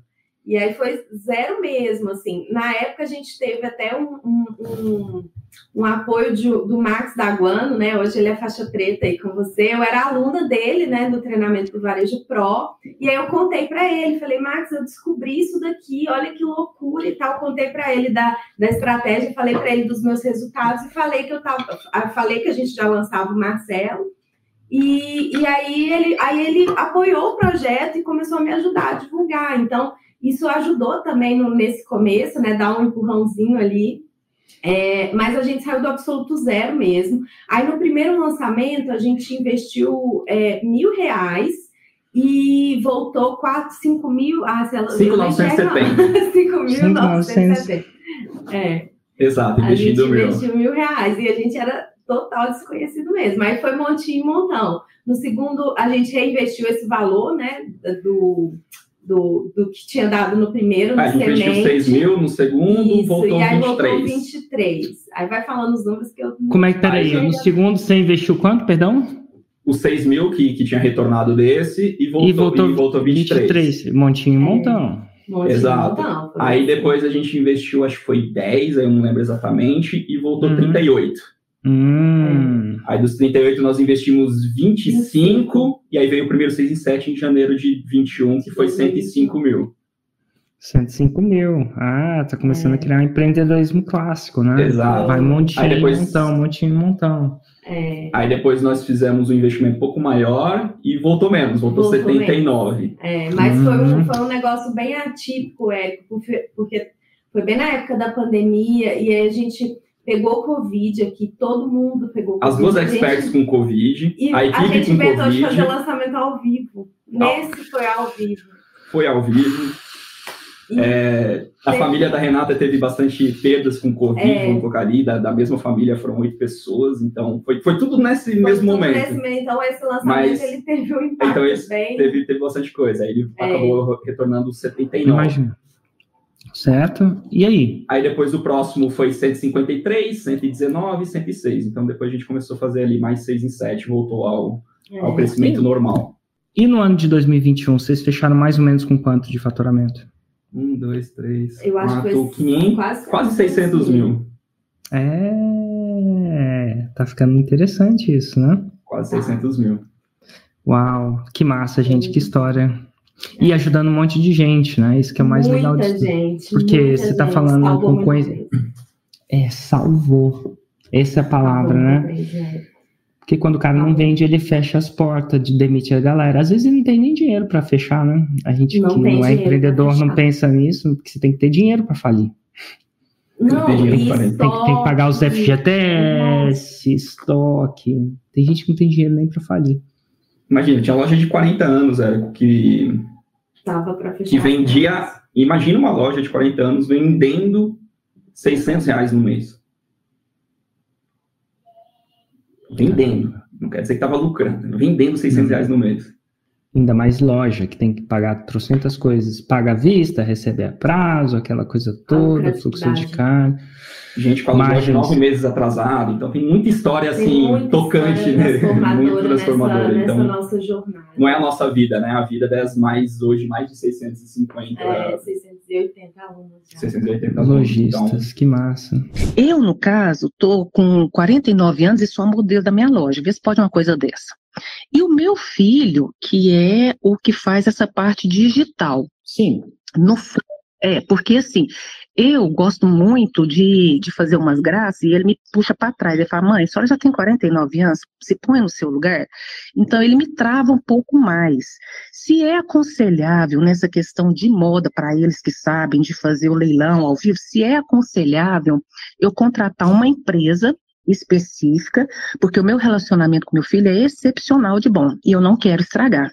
E aí foi zero mesmo, assim. Na época a gente teve até um, um, um, um apoio de, do Max Daguano, né? Hoje ele é faixa preta aí com você. Eu era aluna dele, né, do treinamento do Varejo Pro. E aí eu contei para ele, falei, Max, eu descobri isso daqui, olha que loucura e tal. Contei para ele da, da estratégia, falei para ele dos meus resultados e falei que eu tava, falei que a gente já lançava o Marcelo. E, e aí, ele, aí ele apoiou o projeto e começou a me ajudar a divulgar. Então, isso ajudou também no, nesse começo, né? Dar um empurrãozinho ali. É, mas a gente saiu do absoluto zero mesmo. Aí no primeiro lançamento a gente investiu é, mil reais e voltou 4, 5 mil. Ah, se ela. 5,970. 5.970. É. Exato, investindo mil. investiu mil reais e a gente era total desconhecido mesmo. Aí foi montinho e montão. No segundo, a gente reinvestiu esse valor, né? Do do, do que tinha dado no primeiro, no ah, semente. investiu 6 mil no segundo, Isso, voltou e aí 23. voltou 23. Aí vai falando os números que eu... Como é que, peraí, no segundo você investiu quanto, perdão? Os 6 mil que, que tinha retornado desse e voltou, e voltou, e voltou 23. 23. Montinho e montão. É, montinho Exato. Montão, aí depois a gente investiu, acho que foi 10, eu não lembro exatamente, e voltou uhum. 38. Hum. Aí dos 38 nós investimos 25, 25, e aí veio o primeiro 6 em 7 em janeiro de 21, que foi 105 mil. 105 mil. Ah, tá começando é. a criar um empreendedorismo clássico, né? Exato. Vai montinho, aí depois, montão, montinho, montão. É. Aí depois nós fizemos um investimento um pouco maior e voltou menos, voltou, voltou 79. Menos. É, mas foi, um, uhum. foi um negócio bem atípico, Érico, porque foi bem na época da pandemia e aí a gente pegou Covid aqui, todo mundo pegou Covid. As duas experts com Covid, e a equipe a gente com Covid. de fazer lançamento ao vivo. Nesse foi ao vivo. Foi ao vivo. É, a família da Renata teve bastante perdas com Covid, é, vamos colocar ali, da, da, mesma família foram oito pessoas, então foi, foi tudo nesse foi mesmo tudo momento. Nesse, então esse lançamento Mas, ele teve um impacto então esse bem... teve, teve bastante coisa, aí ele é. acabou retornando 79. Imagina. Certo? E aí? Aí depois o próximo foi 153, 119, 106. Então depois a gente começou a fazer ali mais 6 em 7, voltou ao, é. ao crescimento e, normal. E no ano de 2021, vocês fecharam mais ou menos com quanto de faturamento? 1, 2, 3, Eu 4, acho que foi 500, quase, quase 600 mil. É, tá ficando interessante isso, né? Quase 600 mil. Uau, que massa, gente, que história. E ajudando um monte de gente, né? Isso que é o mais muita legal disso. Gente, Porque você está falando com coisa. É, salvou. Essa é a palavra, salvou né? É. Porque quando o cara não vende, ele fecha as portas, de demite a galera. Às vezes ele não tem nem dinheiro para fechar, né? A gente não que não é empreendedor não pensa nisso, porque você tem que ter dinheiro para falir. Não, tem, que, tem, que, tem que pagar os FGTS, estoque. Tem gente que não tem dinheiro nem para falir. Imagina, tinha loja de 40 anos, era que. Tava pra fechar. Que vendia. Imagina uma loja de 40 anos vendendo 600 reais no mês. Vendendo. Não quer dizer que estava lucrando. Vendendo 600 uhum. reais no mês. Ainda mais loja, que tem que pagar trocentas coisas. Paga à vista, recebe a prazo, aquela coisa toda, fluxo de carne. Gente com aluguel de nove meses atrasado. Então tem muita história assim, tocante, né? Muito transformadora. Nessa, então, nessa nossa jornada. Não é a nossa vida, né? A vida das mais, hoje, mais de 650. É, 680 alunos. 680 alunos. Lojistas, então. que massa. Eu, no caso, tô com 49 anos e sou a modelo da minha loja. Vê se pode uma coisa dessa. E o meu filho, que é o que faz essa parte digital. Sim. No, é, porque assim, eu gosto muito de, de fazer umas graças e ele me puxa para trás. Ele fala, mãe, a senhora já tem 49 anos, se põe no seu lugar. Então, ele me trava um pouco mais. Se é aconselhável nessa questão de moda para eles que sabem de fazer o leilão ao vivo, se é aconselhável eu contratar uma empresa específica, porque o meu relacionamento com meu filho é excepcional de bom e eu não quero estragar.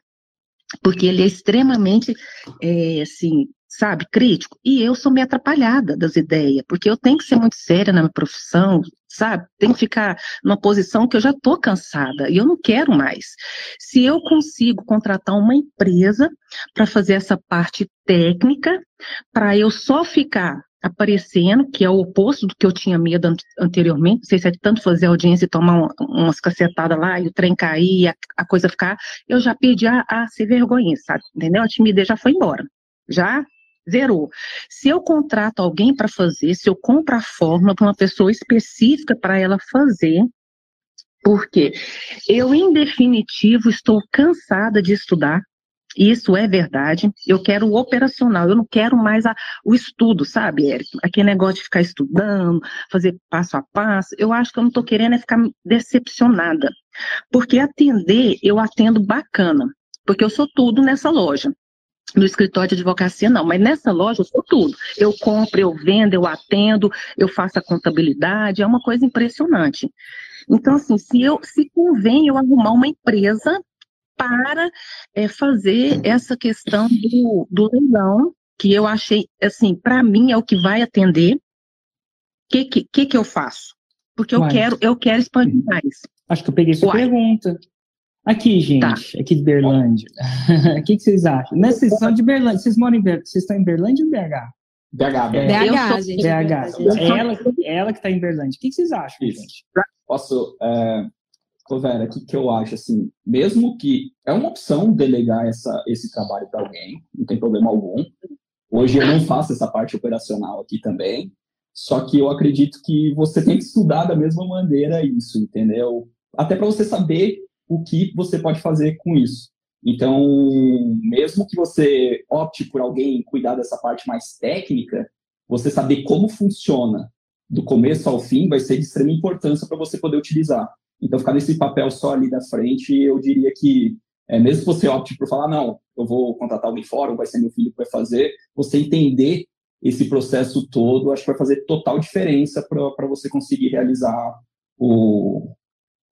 Porque ele é extremamente, é, assim, sabe, crítico. E eu sou meio atrapalhada das ideias, porque eu tenho que ser muito séria na minha profissão, sabe? Tenho que ficar numa posição que eu já estou cansada e eu não quero mais. Se eu consigo contratar uma empresa para fazer essa parte técnica, para eu só ficar aparecendo, que é o oposto do que eu tinha medo anteriormente, não sei se é tanto fazer audiência e tomar um, umas cacetadas lá e o trem cair e a, a coisa ficar, eu já perdi a, a ser vergonha, sabe? Entendeu? A timidez já foi embora. Já zerou. Se eu contrato alguém para fazer, se eu compro a fórmula para uma pessoa específica para ela fazer, porque eu, em definitivo, estou cansada de estudar, isso é verdade. Eu quero o operacional, eu não quero mais a, o estudo, sabe, Érico? Aquele negócio de ficar estudando, fazer passo a passo. Eu acho que eu não estou querendo é ficar decepcionada. Porque atender, eu atendo bacana. Porque eu sou tudo nessa loja. No escritório de advocacia, não, mas nessa loja eu sou tudo. Eu compro, eu vendo, eu atendo, eu faço a contabilidade, é uma coisa impressionante. Então, assim, se eu se convém eu arrumar uma empresa para é, fazer essa questão do, do leilão, que eu achei, assim, para mim é o que vai atender. O que, que, que, eu faço? Porque eu quero, eu quero expandir mais. Acho que eu peguei sua Uai. pergunta. Aqui, gente, tá. aqui de Berlândia. O que, que, vocês acham? Nessa sessão de Berlândia, vocês moram em Berlândia? Vocês estão em Berlândia ou BH? BH, BH, é, gente. BH. É ela, ela que está em Berlândia. O que, que vocês acham, Isso. gente? Posso, é, Ô, Vera, o que, que eu acho, assim, mesmo que é uma opção delegar essa, esse trabalho para alguém, não tem problema algum. Hoje eu não faço essa parte operacional aqui também, só que eu acredito que você tem que estudar da mesma maneira isso, entendeu? Até para você saber o que você pode fazer com isso. Então, mesmo que você opte por alguém cuidar dessa parte mais técnica, você saber como funciona do começo ao fim vai ser de extrema importância para você poder utilizar. Então, ficar nesse papel só ali da frente, eu diria que, é, mesmo que você opte por falar, não, eu vou contratar alguém fora, ou vai ser meu filho que vai fazer, você entender esse processo todo, acho que vai fazer total diferença para você conseguir realizar o,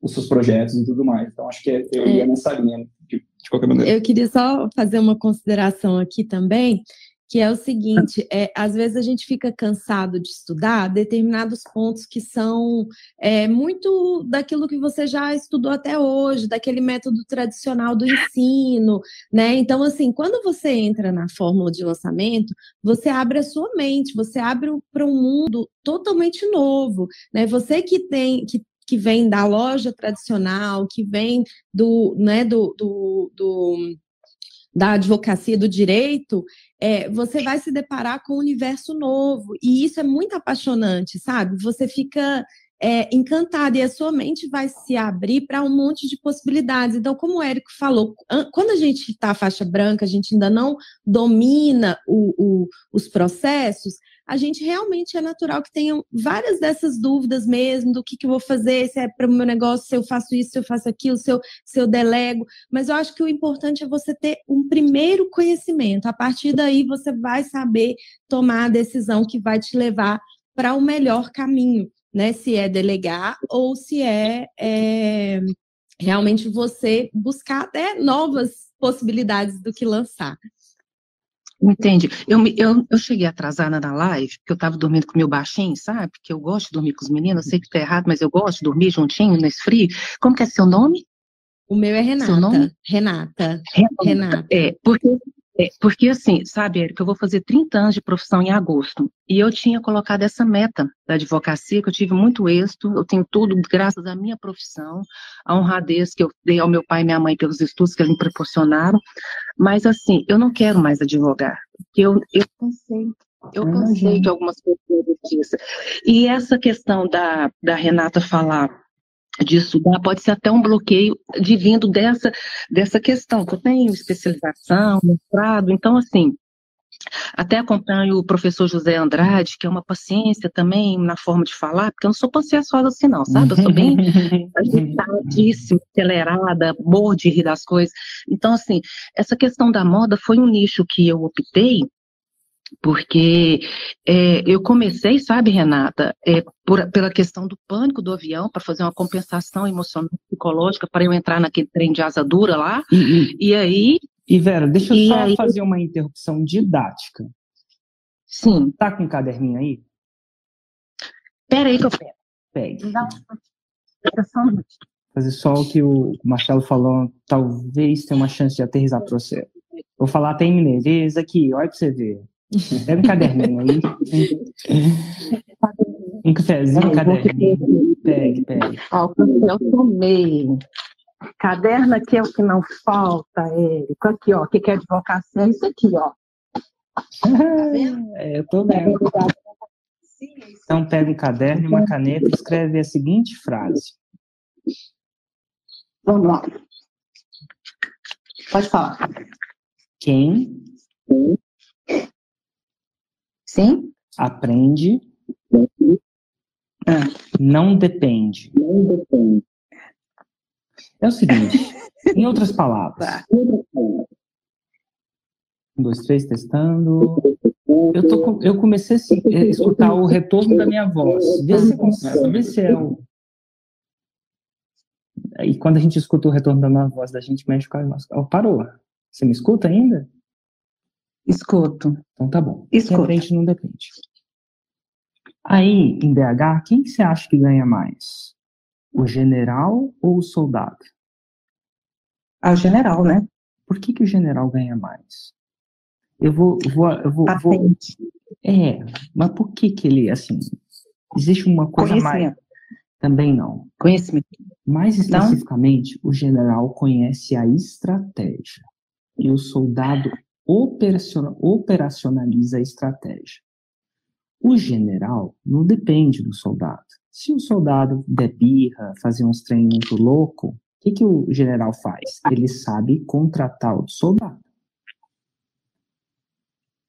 os seus projetos e tudo mais. Então, acho que é, eu ia é. nessa linha, de, de qualquer maneira. Eu queria só fazer uma consideração aqui também, que é o seguinte: é, às vezes a gente fica cansado de estudar determinados pontos que são é, muito daquilo que você já estudou até hoje, daquele método tradicional do ensino, né? Então, assim, quando você entra na fórmula de lançamento, você abre a sua mente, você abre para um mundo totalmente novo, né? Você que tem que que vem da loja tradicional, que vem do, né, do, do, do da advocacia do direito, é, você vai se deparar com um universo novo. E isso é muito apaixonante, sabe? Você fica é, encantado e a sua mente vai se abrir para um monte de possibilidades. Então, como o Érico falou, quando a gente está faixa branca, a gente ainda não domina o, o, os processos, a gente realmente é natural que tenham várias dessas dúvidas mesmo, do que, que eu vou fazer, se é para o meu negócio, se eu faço isso, se eu faço aquilo, se eu, se eu delego. Mas eu acho que o importante é você ter um primeiro conhecimento. A partir daí, você vai saber tomar a decisão que vai te levar para o melhor caminho, né? Se é delegar ou se é, é realmente você buscar até novas possibilidades do que lançar. Entendi. Eu, eu, eu cheguei atrasada na live, porque eu estava dormindo com meu baixinho, sabe? Porque eu gosto de dormir com os meninos, eu sei que tá errado, mas eu gosto de dormir juntinho nesse frio. Como que é seu nome? O meu é Renata. Seu nome? Renata. Renata. Renata. É, porque porque assim, sabe, Érica, eu vou fazer 30 anos de profissão em agosto. E eu tinha colocado essa meta da advocacia, que eu tive muito êxito, eu tenho tudo graças à minha profissão, a honradez que eu dei ao meu pai e minha mãe pelos estudos que eles me proporcionaram. Mas assim, eu não quero mais advogar, eu, eu cansei. Eu cansei de algumas coisas disso. E essa questão da, da Renata falar de estudar pode ser até um bloqueio de vindo dessa, dessa questão, que eu tenho especialização, mestrado, então, assim, até acompanho o professor José Andrade, que é uma paciência também na forma de falar, porque eu não sou paciência assim, não, sabe? Eu sou bem agitadíssima, acelerada, morro de rir das coisas. Então, assim, essa questão da moda foi um nicho que eu optei porque é, eu comecei, sabe, Renata, é, por, pela questão do pânico do avião, para fazer uma compensação emocional, psicológica, para eu entrar naquele trem de asa dura lá, e, e, aí... E Vera, deixa eu só aí, fazer uma interrupção didática. Sim. Tá com um caderninho aí? Espera aí que eu pego. Pegue. Uma... Fazer só o que o Marcelo falou, talvez tenha uma chance de aterrizar para você. Vou falar até em mineiro. aqui, olha para você ver. Pega um caderninho aí. Um cafezinho, um caderninho. Pegue, pegue. Ó, eu tomei. Caderno aqui é o que não falta, Érico. Aqui, ó, o que quer advocacia é isso aqui, ó. é, eu tô vendo. Então, pega um caderno e uma caneta e escreve a seguinte frase. Vamos lá. Pode falar. Quem Sim? Aprende. Ah. Não depende. Não depende. É o seguinte, em outras palavras. Tá. Um, dois, três, testando. Eu, tô, eu comecei a escutar o retorno da minha voz. Vê se, consegue, vê se é o. E quando a gente escuta o retorno da minha voz, da gente mexe com a. Oh, parou. Você me escuta ainda? Escuto. Então tá bom. Escuto. Depende, não depende. Aí, em BH, quem que você acha que ganha mais? O general ou o soldado? Ah, o general, né? Por que, que o general ganha mais? Eu vou, vou, eu vou, vou... É, mas por que que ele, assim, existe uma coisa mais... Também não. Conhecimento. Mais especificamente, não? o general conhece a estratégia e o soldado operacionaliza a estratégia. O general não depende do soldado. Se o soldado der birra, fazer uns treinos muito louco, o que, que o general faz? Ele sabe contratar o soldado.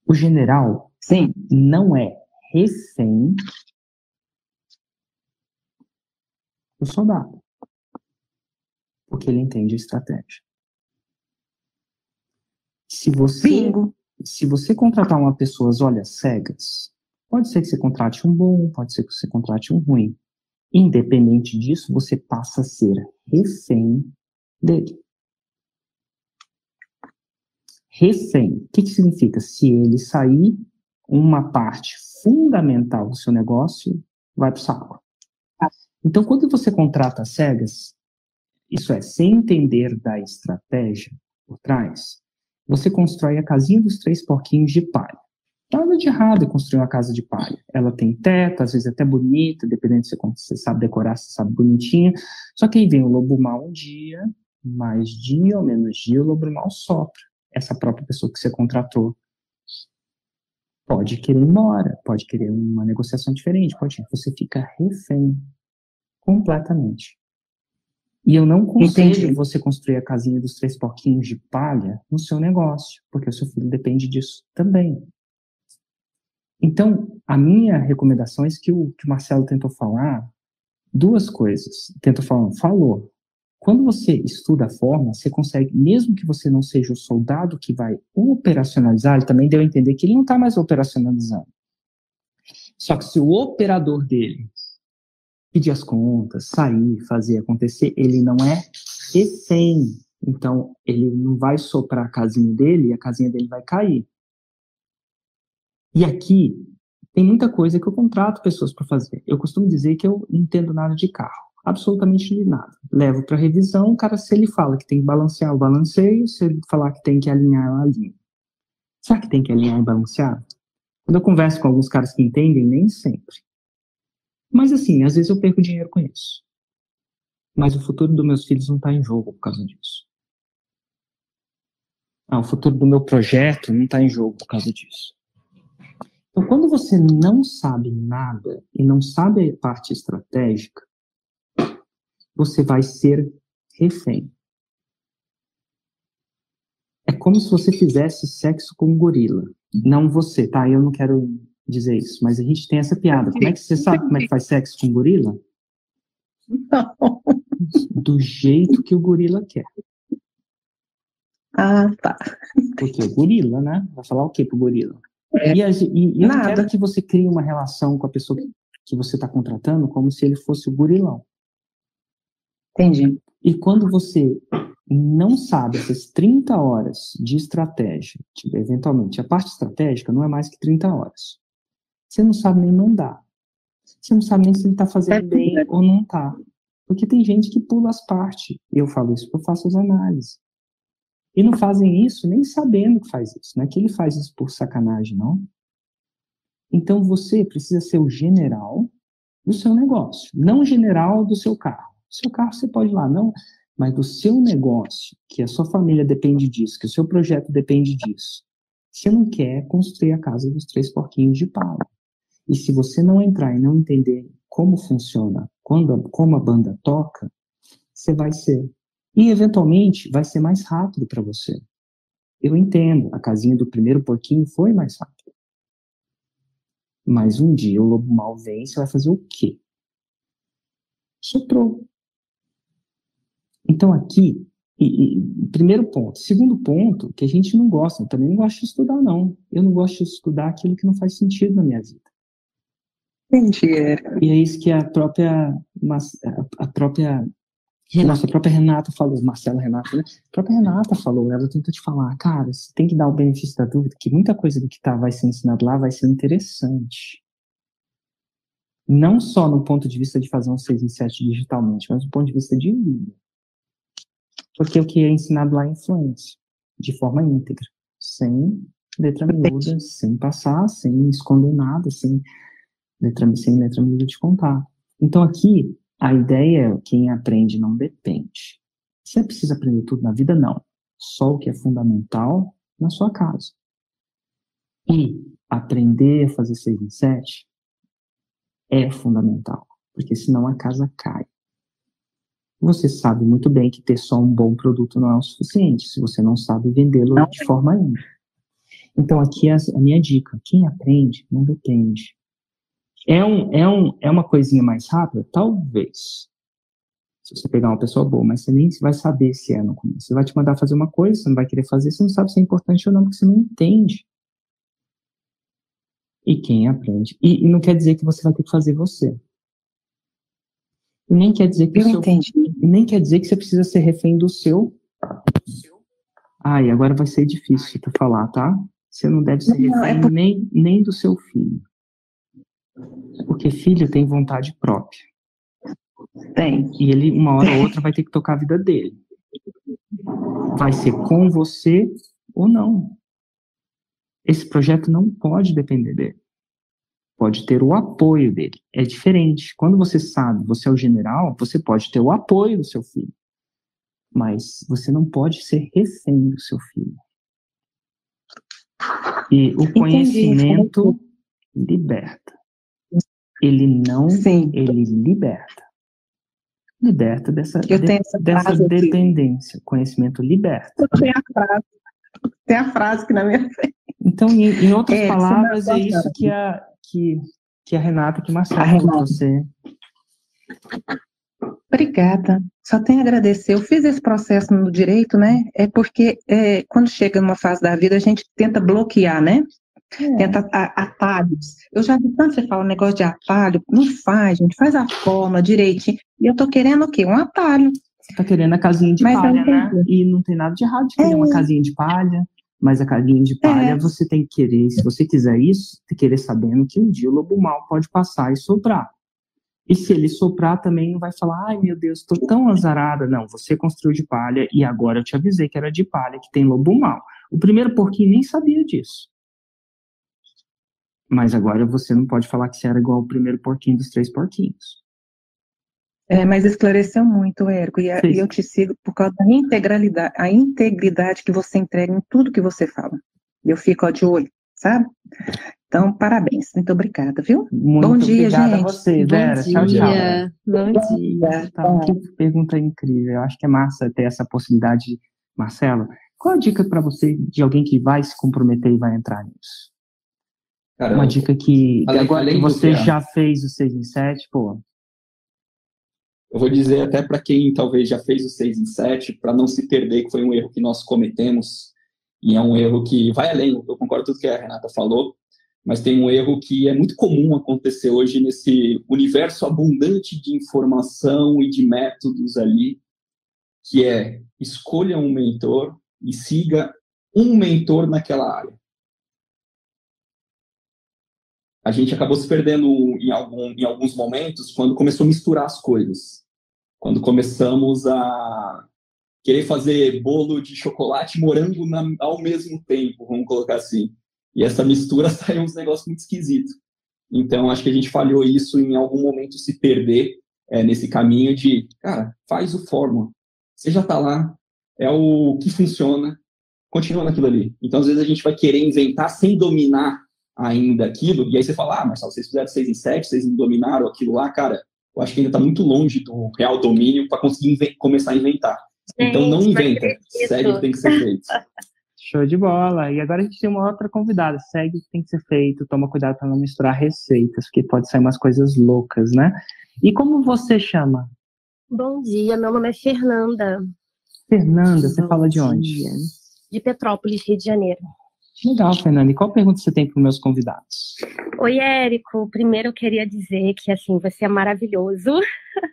O general Sim. não é refém do soldado. Porque ele entende a estratégia. Se você, Bingo. se você contratar uma pessoa às olhas cegas, pode ser que você contrate um bom, pode ser que você contrate um ruim. Independente disso, você passa a ser refém dele. Refém. O que, que significa? Se ele sair, uma parte fundamental do seu negócio vai para o saco. Então, quando você contrata cegas, isso é, sem entender da estratégia por trás, você constrói a casinha dos três porquinhos de palha. Nada de errado em construir uma casa de palha. Ela tem teto, às vezes até bonita, dependendo se você sabe decorar, se sabe bonitinha. Só que aí vem o lobo mal um dia, mais dia ou menos dia, o lobo mal sopra. Essa própria pessoa que você contratou pode querer ir embora, pode querer uma negociação diferente, pode. Você fica refém completamente. E eu não consigo Entendi. você construir a casinha dos três porquinhos de palha no seu negócio, porque o seu filho depende disso também. Então, a minha recomendação é isso que o, que o Marcelo tentou falar, duas coisas. Tentou falar, falou. Quando você estuda a forma, você consegue, mesmo que você não seja o soldado que vai operacionalizar, ele também deu a entender que ele não está mais operacionalizando. Só que se o operador dele pedir as contas, sair, fazer acontecer, ele não é refém. Então, ele não vai soprar a casinha dele e a casinha dele vai cair. E aqui tem muita coisa que eu contrato pessoas para fazer. Eu costumo dizer que eu não entendo nada de carro, absolutamente nada. Levo para revisão, o cara, se ele fala que tem que balancear, o balanceio, se ele falar que tem que alinhar, eu alinho. Será que tem que alinhar e balancear? Quando eu converso com alguns caras que entendem, nem sempre. Mas assim, às vezes eu perco dinheiro com isso. Mas o futuro dos meus filhos não está em jogo por causa disso. Ah, o futuro do meu projeto não está em jogo por causa disso. Então, quando você não sabe nada e não sabe a parte estratégica, você vai ser refém. É como se você fizesse sexo com um gorila. Não você, tá? Eu não quero dizer isso, mas a gente tem essa piada. Como é que você sabe como é que faz sexo com um gorila? Não. Do jeito que o gorila quer. Ah, tá. Porque o gorila, né? Vai falar o que pro gorila? É, e, a, e, e eu nada. quero que você crie uma relação com a pessoa que, que você está contratando como se ele fosse o gorilão. Entendi. E quando você não sabe essas 30 horas de estratégia, tipo, eventualmente, a parte estratégica não é mais que 30 horas. Você não sabe nem mandar. Você não sabe nem se ele está fazendo é bem ou não está. Porque tem gente que pula as partes. Eu falo isso porque eu faço as análises. E não fazem isso nem sabendo que faz isso. Não é que ele faz isso por sacanagem, não. Então você precisa ser o general do seu negócio, não general do seu carro. O seu carro você pode ir lá, não, mas do seu negócio, que a sua família depende disso, que o seu projeto depende disso. Você não quer construir a casa dos três porquinhos de pau. E se você não entrar e não entender como funciona, quando, como a banda toca, você vai ser e, eventualmente, vai ser mais rápido para você. Eu entendo, a casinha do primeiro porquinho foi mais rápida. Mas um dia o lobo mal vem, você vai fazer o quê? Soprou. Então, aqui, e, e, primeiro ponto. Segundo ponto, que a gente não gosta, eu também não gosto de estudar, não. Eu não gosto de estudar aquilo que não faz sentido na minha vida. Entendi. E é isso que a própria, a própria Renata, a própria Renata falou, Marcela Renata, né? A própria Renata falou, ela tentou te falar, cara, você tem que dar o benefício da dúvida, que muita coisa do que tá, vai ser ensinado lá vai ser interessante. Não só no ponto de vista de fazer um 6 em 7 digitalmente, mas do ponto de vista de vida. Porque o que é ensinado lá é influência, de forma íntegra, sem letra miúda, sem passar, sem esconder nada, sem letra, sem letra miúda de contar. Então aqui, a ideia é quem aprende não depende. Você precisa aprender tudo na vida? Não. Só o que é fundamental na sua casa. E aprender a fazer 6 em 7 é fundamental, porque senão a casa cai. Você sabe muito bem que ter só um bom produto não é o suficiente, se você não sabe vendê-lo de forma íntegra. Então, aqui é a minha dica: quem aprende não depende. É, um, é, um, é uma coisinha mais rápida? Talvez. Se você pegar uma pessoa boa, mas você nem vai saber se é no começo. Você vai te mandar fazer uma coisa, você não vai querer fazer, você não sabe se é importante ou não, porque você não entende. E quem aprende? E, e não quer dizer que você vai ter que fazer você. E nem quer dizer que Eu seu, entendi. nem quer dizer que você precisa ser refém do seu. Ai, agora vai ser difícil para falar, tá? Você não deve ser não, é refém é por... nem, nem do seu filho. Porque filho tem vontade própria. Tem. E ele, uma hora ou outra, vai ter que tocar a vida dele. Vai ser com você ou não. Esse projeto não pode depender dele. Pode ter o apoio dele. É diferente. Quando você sabe, você é o general, você pode ter o apoio do seu filho. Mas você não pode ser refém do seu filho. E o conhecimento Entendi. liberta ele não, Sim. ele liberta. Liberta dessa, de, dessa dependência. Aqui. Conhecimento liberta. Tem a frase, tem a frase que na minha frente. Então, em, em outras é, palavras, é isso que a, que, que a Renata, que Marcelo, você. Obrigada. Só tenho a agradecer. Eu fiz esse processo no direito, né? É porque é, quando chega numa fase da vida, a gente tenta bloquear, né? É. Tenta atalhos. Eu já vi tanto você falar um negócio de atalho. Não faz, gente. Faz a forma direitinho. E eu tô querendo o quê? Um atalho. Você tá querendo a casinha de mas palha, né? E não tem nada de errado de querer é. uma casinha de palha. Mas a casinha de palha é. você tem que querer. Se você quiser isso, tem que querer sabendo que um dia o lobo mal pode passar e soprar. E se ele soprar também não vai falar, ai meu Deus, estou tão azarada. Não, você construiu de palha e agora eu te avisei que era de palha, que tem lobo mal. O primeiro porquinho nem sabia disso. Mas agora você não pode falar que você era igual o primeiro porquinho dos três porquinhos. É, mas esclareceu muito, Érico, e, e, eu te sigo por causa da integralidade, a integridade que você entrega em tudo que você fala. Eu fico ó, de olho, sabe? Então, parabéns. Muito obrigada, viu? Muito Bom dia, gente. a você, Vera. Bom tchau, dia. tchau. Bom dia. Então, que pergunta incrível. Eu acho que é massa ter essa possibilidade. Marcelo, qual a dica para você de alguém que vai se comprometer e vai entrar nisso? Caramba. Uma dica que, além, agora além que você que é. já fez o 6 em 7, pô. Eu vou dizer até para quem talvez já fez o 6 em 7, para não se perder que foi um erro que nós cometemos, e é um erro que vai além, eu concordo com tudo que a Renata falou, mas tem um erro que é muito comum acontecer hoje nesse universo abundante de informação e de métodos ali, que é escolha um mentor e siga um mentor naquela área. A gente acabou se perdendo em, algum, em alguns momentos quando começou a misturar as coisas. Quando começamos a querer fazer bolo de chocolate e morango na, ao mesmo tempo, vamos colocar assim. E essa mistura saiu uns negócios muito esquisitos. Então, acho que a gente falhou isso em algum momento se perder é, nesse caminho de, cara, faz o fórmula. Você já está lá, é o que funciona, continua naquilo ali. Então, às vezes, a gente vai querer inventar sem dominar ainda aquilo, e aí você fala, ah, Marcelo, vocês fizeram 6 em 7, vocês não dominaram aquilo lá, cara, eu acho que ainda está muito longe do real domínio para conseguir começar a inventar. então, não inventa, segue o que tem que ser feito. Show de bola. E agora a gente tem uma outra convidada. Segue o que tem que ser feito. Toma cuidado para não misturar receitas, porque pode sair umas coisas loucas, né? E como você chama? Bom dia, meu nome é Fernanda. Fernanda, você Bom fala de onde? De Petrópolis, Rio de Janeiro. Legal, Fernanda. E qual pergunta você tem para os meus convidados? Oi, Érico. Primeiro eu queria dizer que assim você é maravilhoso.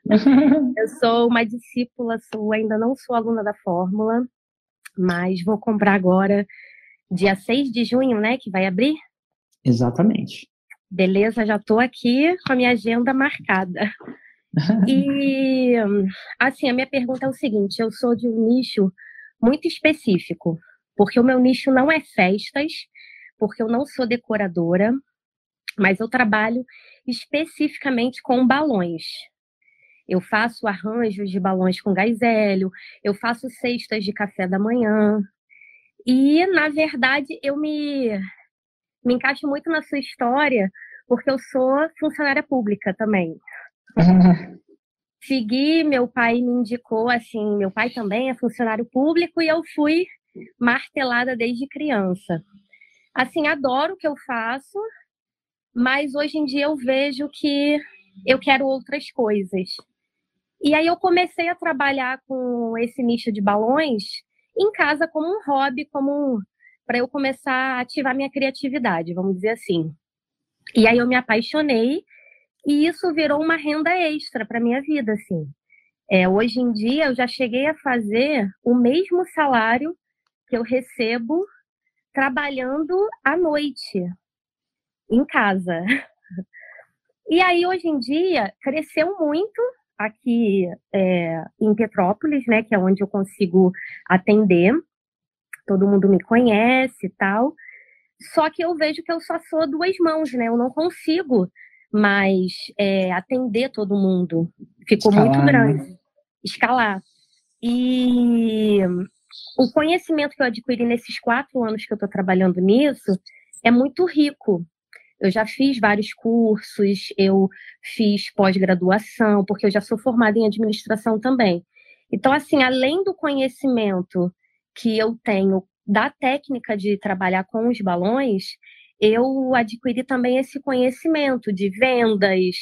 eu sou uma discípula sua, ainda não sou aluna da Fórmula, mas vou comprar agora, dia 6 de junho, né? Que vai abrir? Exatamente. Beleza, já estou aqui com a minha agenda marcada. e, assim, a minha pergunta é o seguinte: eu sou de um nicho muito específico, porque o meu nicho não é festas, porque eu não sou decoradora, mas eu trabalho especificamente com balões. Eu faço arranjos de balões com gás hélio, eu faço cestas de café da manhã. E, na verdade, eu me, me encaixo muito na sua história, porque eu sou funcionária pública também. Segui, meu pai me indicou, assim, meu pai também é funcionário público e eu fui martelada desde criança. Assim, adoro o que eu faço, mas hoje em dia eu vejo que eu quero outras coisas. E aí eu comecei a trabalhar com esse nicho de balões em casa como um hobby, como para eu começar a ativar minha criatividade, vamos dizer assim. E aí eu me apaixonei e isso virou uma renda extra para minha vida, assim. É, hoje em dia eu já cheguei a fazer o mesmo salário que eu recebo trabalhando à noite em casa. E aí hoje em dia cresceu muito aqui é, em Petrópolis, né, que é onde eu consigo atender. Todo mundo me conhece e tal. Só que eu vejo que eu só sou duas mãos, né? Eu não consigo mais é, atender todo mundo. Ficou Escalar, muito né? grande. Né? Escalar. E o conhecimento que eu adquiri nesses quatro anos que eu estou trabalhando nisso é muito rico. Eu já fiz vários cursos, eu fiz pós-graduação, porque eu já sou formada em administração também. Então, assim, além do conhecimento que eu tenho da técnica de trabalhar com os balões, eu adquiri também esse conhecimento de vendas,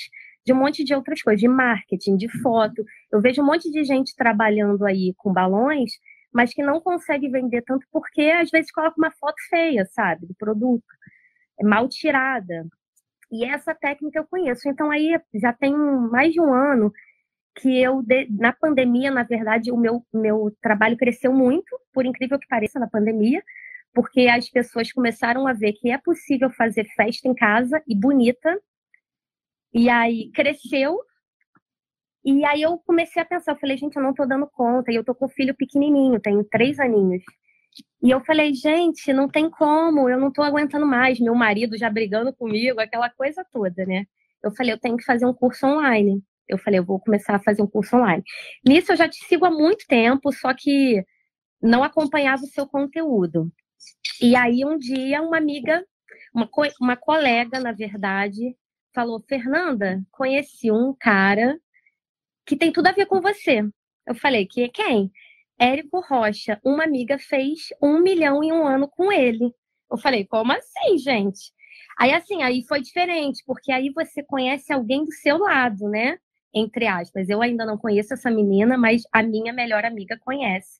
de um monte de outras coisas, de marketing, de foto. Eu vejo um monte de gente trabalhando aí com balões, mas que não consegue vender tanto porque às vezes coloca uma foto feia, sabe, do produto. mal tirada. E essa técnica eu conheço. Então aí já tem mais de um ano que eu na pandemia, na verdade, o meu meu trabalho cresceu muito, por incrível que pareça, na pandemia, porque as pessoas começaram a ver que é possível fazer festa em casa e bonita. E aí cresceu. E aí eu comecei a pensar, eu falei, gente, eu não tô dando conta. E eu tô com um filho pequenininho, tem três aninhos. E eu falei, gente, não tem como, eu não tô aguentando mais. Meu marido já brigando comigo, aquela coisa toda, né? Eu falei, eu tenho que fazer um curso online. Eu falei, eu vou começar a fazer um curso online. Nisso eu já te sigo há muito tempo, só que não acompanhava o seu conteúdo. E aí um dia uma amiga, uma, co uma colega, na verdade, falou: Fernanda, conheci um cara que tem tudo a ver com você. Eu falei: que quem? Érico Rocha. Uma amiga fez um milhão em um ano com ele. Eu falei: como assim, gente? Aí assim, aí foi diferente, porque aí você conhece alguém do seu lado, né? Entre aspas. Eu ainda não conheço essa menina, mas a minha melhor amiga conhece.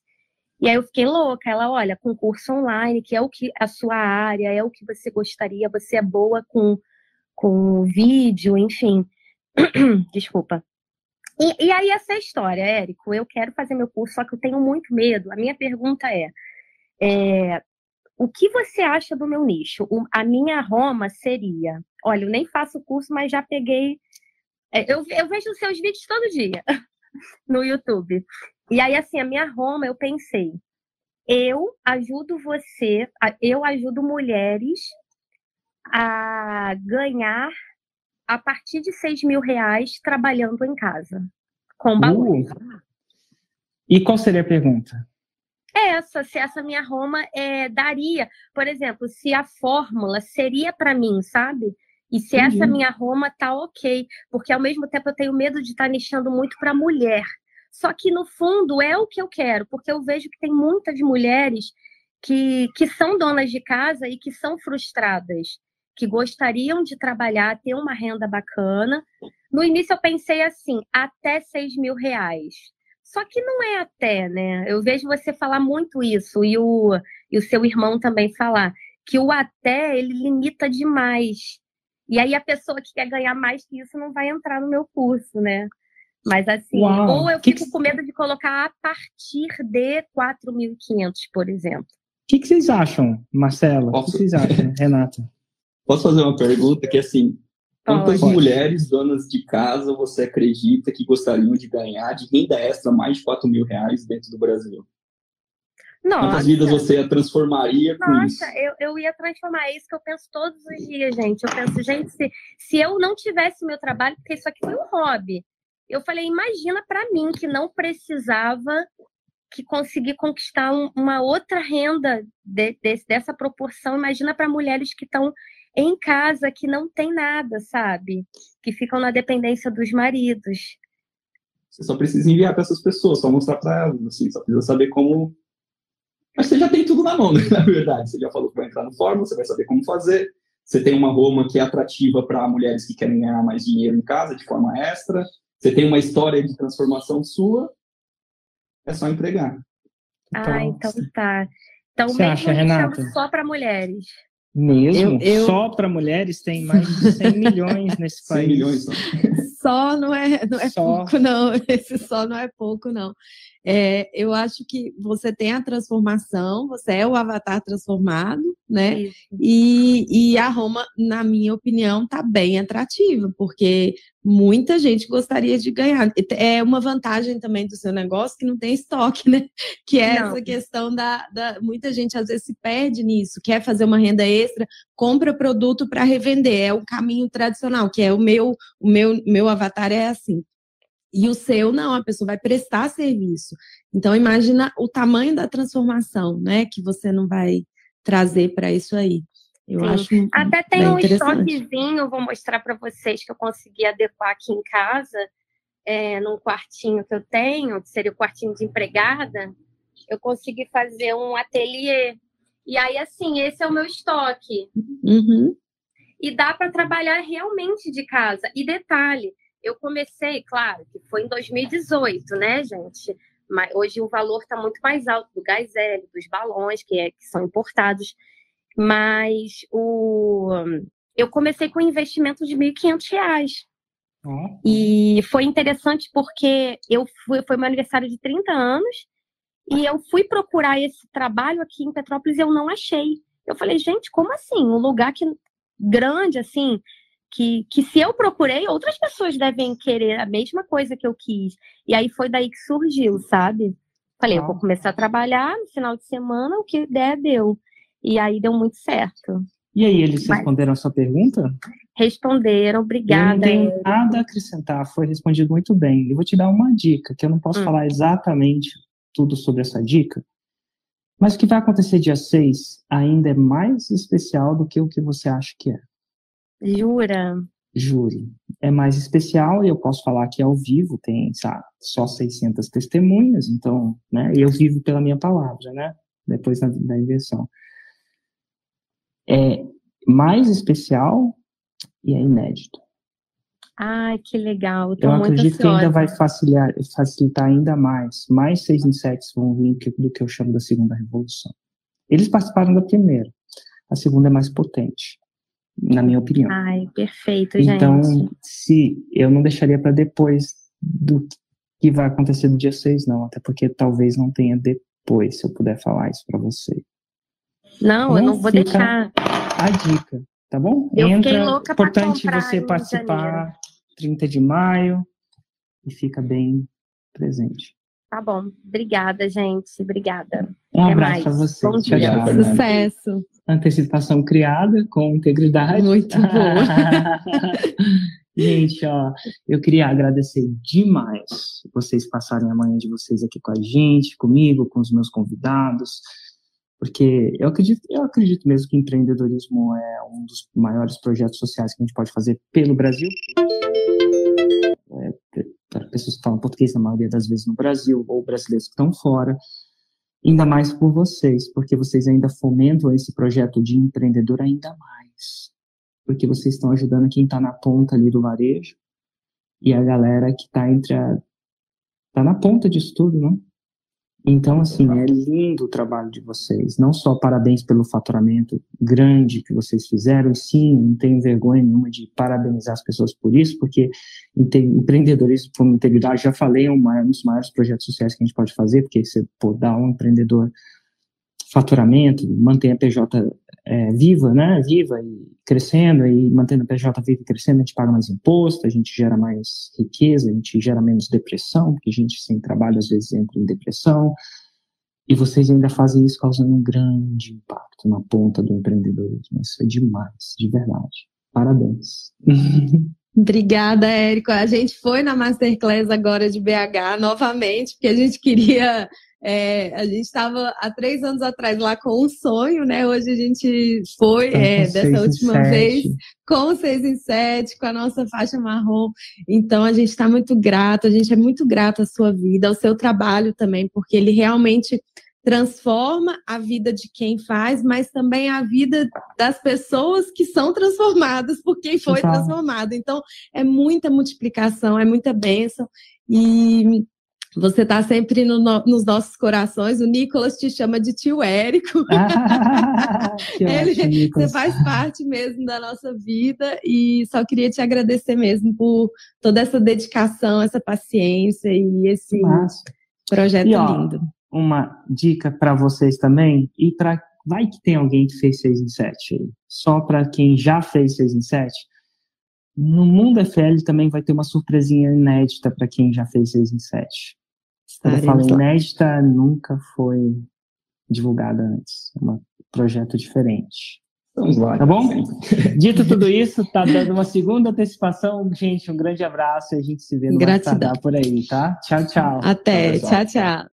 E aí eu fiquei louca. Ela, olha, concurso online, que é o que a sua área, é o que você gostaria, você é boa com, com vídeo, enfim. Desculpa. E, e, aí essa é a história, Érico. Eu quero fazer meu curso, só que eu tenho muito medo. A minha pergunta é, é o que você acha do meu nicho? O, a minha Roma seria, olha, eu nem faço curso, mas já peguei. É, eu, eu vejo os seus vídeos todo dia no YouTube. E aí, assim, a minha Roma, eu pensei, eu ajudo você, eu ajudo mulheres a ganhar a partir de 6 mil reais trabalhando em casa, com balões. Uh. E qual seria a pergunta? Essa, se essa minha Roma é, daria, por exemplo, se a fórmula seria para mim, sabe? E se essa minha Roma tá ok, porque ao mesmo tempo eu tenho medo de estar tá nichando muito para mulher. Só que, no fundo, é o que eu quero, porque eu vejo que tem muitas mulheres que, que são donas de casa e que são frustradas, que gostariam de trabalhar, ter uma renda bacana. No início, eu pensei assim: até 6 mil reais. Só que não é até, né? Eu vejo você falar muito isso, e o, e o seu irmão também falar, que o até ele limita demais. E aí a pessoa que quer ganhar mais que isso não vai entrar no meu curso, né? Mas assim, Uau. ou eu fico que... com medo de colocar a partir de 4.500, por exemplo. O que, que, vocês acham, Marcela? Posso... O que vocês acham, Renata? Posso fazer uma pergunta que assim, quantas Pode. mulheres donas de casa você acredita que gostariam de ganhar de renda extra mais de 4 mil reais dentro do Brasil? Nossa. Quantas vidas você transformaria com Nossa, isso? Nossa, eu, eu ia transformar. É isso que eu penso todos os dias, gente. Eu penso, gente, se, se eu não tivesse meu trabalho, porque isso aqui foi um hobby. Eu falei, imagina para mim que não precisava que conseguir conquistar um, uma outra renda de, de, dessa proporção. Imagina para mulheres que estão em casa, que não tem nada, sabe? Que ficam na dependência dos maridos. Você só precisa enviar para essas pessoas, só mostrar para elas, assim, só precisa saber como. Mas você já tem tudo na mão, né? na verdade. Você já falou que vai entrar no fórum, você vai saber como fazer. Você tem uma Roma que é atrativa para mulheres que querem ganhar mais dinheiro em casa de forma extra. Você tem uma história de transformação sua, é só entregar. Ah, então, então tá. Então, você mesmo acha, Renata? só para mulheres. Mesmo? Eu, eu... Só para mulheres tem mais de 100 milhões nesse país. 100 milhões só. só não é, não é só. pouco, não. Esse só não é pouco, não. É, eu acho que você tem a transformação, você é o avatar transformado, né? E, e a Roma, na minha opinião, está bem atrativa, porque muita gente gostaria de ganhar. É uma vantagem também do seu negócio que não tem estoque, né? Que é não. essa questão da, da. Muita gente às vezes se perde nisso, quer fazer uma renda extra, compra produto para revender. É o caminho tradicional, que é o meu, o meu, meu avatar é assim. E o seu não, a pessoa vai prestar serviço. Então imagina o tamanho da transformação, né, que você não vai trazer para isso aí. Eu Sim. acho Até tem um estoquezinho, vou mostrar para vocês que eu consegui adequar aqui em casa, é, num quartinho que eu tenho, que seria o quartinho de empregada, eu consegui fazer um ateliê. E aí, assim, esse é o meu estoque. Uhum. E dá para trabalhar realmente de casa. E detalhe, eu comecei, claro, que foi em 2018, né, gente? Mas hoje o valor está muito mais alto do gás hélio, dos balões, que, é, que são importados. Mas o eu comecei com um investimento de R$ 1.500. Uhum. E foi interessante porque eu fui, foi meu aniversário de 30 anos e eu fui procurar esse trabalho aqui em Petrópolis e eu não achei. Eu falei, gente, como assim? Um lugar que grande assim, que, que se eu procurei, outras pessoas devem querer a mesma coisa que eu quis. E aí foi daí que surgiu, sabe? Falei, eu vou começar a trabalhar no final de semana, o que der, deu. E aí deu muito certo. E aí, eles Mas... responderam a sua pergunta? Responderam, obrigada. Eu não tenho nada a acrescentar, foi respondido muito bem. Eu vou te dar uma dica, que eu não posso hum. falar exatamente tudo sobre essa dica, mas o que vai acontecer dia 6 ainda é mais especial do que o que você acha que é. Jura? Jure. É mais especial e eu posso falar que é ao vivo, tem sabe, só 600 testemunhas, então, né, eu vivo pela minha palavra, né, depois da, da invenção. É mais especial e é inédito. Ai, que legal. Tô eu acredito que ainda vai facilitar, facilitar ainda mais. Mais seis insetos vão vir do que eu chamo da segunda revolução. Eles participaram da primeira. A segunda é mais potente, na minha opinião. Ai, perfeito, gente. Então, se eu não deixaria para depois do que vai acontecer no dia 6, não. Até porque talvez não tenha depois, se eu puder falar isso para você. Não, não, eu não vou deixar. A dica, tá bom? Eu Entra, fiquei louca importante você participar 30 de maio e fica bem presente. Tá bom. Obrigada, gente. Obrigada. Um Até abraço a você. Bom dia. Tchau, tchau. Sucesso. Antecipação criada com integridade. Muito boa. gente, ó, eu queria agradecer demais vocês passarem a manhã de vocês aqui com a gente, comigo, com os meus convidados porque eu acredito, eu acredito mesmo que empreendedorismo é um dos maiores projetos sociais que a gente pode fazer pelo Brasil. É, para pessoas que falam português, na maioria das vezes no Brasil, ou brasileiros que estão fora, ainda mais por vocês, porque vocês ainda fomentam esse projeto de empreendedor ainda mais, porque vocês estão ajudando quem está na ponta ali do varejo e a galera que está entre a tá na ponta disso tudo, né? Então, assim, é lindo o trabalho de vocês. Não só parabéns pelo faturamento grande que vocês fizeram, sim, não tenho vergonha nenhuma de parabenizar as pessoas por isso, porque empreendedorismo com integridade, já falei, é um dos maiores projetos sociais que a gente pode fazer, porque você pô, dá um empreendedor faturamento, mantém a PJ é, viva, né, viva e crescendo, e mantendo a PJ viva e crescendo, a gente paga mais imposto, a gente gera mais riqueza, a gente gera menos depressão, porque a gente sem trabalho às vezes entra em depressão, e vocês ainda fazem isso causando um grande impacto na ponta do empreendedorismo. Isso é demais, de verdade. Parabéns. Obrigada, Érico. A gente foi na Masterclass agora de BH novamente, porque a gente queria é, a gente estava há três anos atrás lá com um sonho, né? Hoje a gente foi é, dessa última vez com seis em sete, com a nossa faixa marrom. Então a gente está muito grato, a gente é muito grato à sua vida, ao seu trabalho também, porque ele realmente transforma a vida de quem faz, mas também a vida das pessoas que são transformadas por quem foi transformado. Então é muita multiplicação, é muita bênção. E você está sempre no, no, nos nossos corações. O Nicolas te chama de tio Érico. Ah, Ele, ótimo, você faz parte mesmo da nossa vida e só queria te agradecer mesmo por toda essa dedicação, essa paciência e esse projeto e, ó, lindo. Uma dica para vocês também e para vai que tem alguém que fez 6 em 7 Só para quem já fez 6 em 7 no Mundo FL também vai ter uma surpresinha inédita para quem já fez 6 em 7. Quando eu falo inédita, nunca foi divulgada antes. É um projeto diferente. Vamos lá. Tá bom? Dito tudo isso, tá dando uma segunda antecipação. Gente, um grande abraço e a gente se vê no Gratidão. por aí, tá? Tchau, tchau. Até. Tchau, tchau.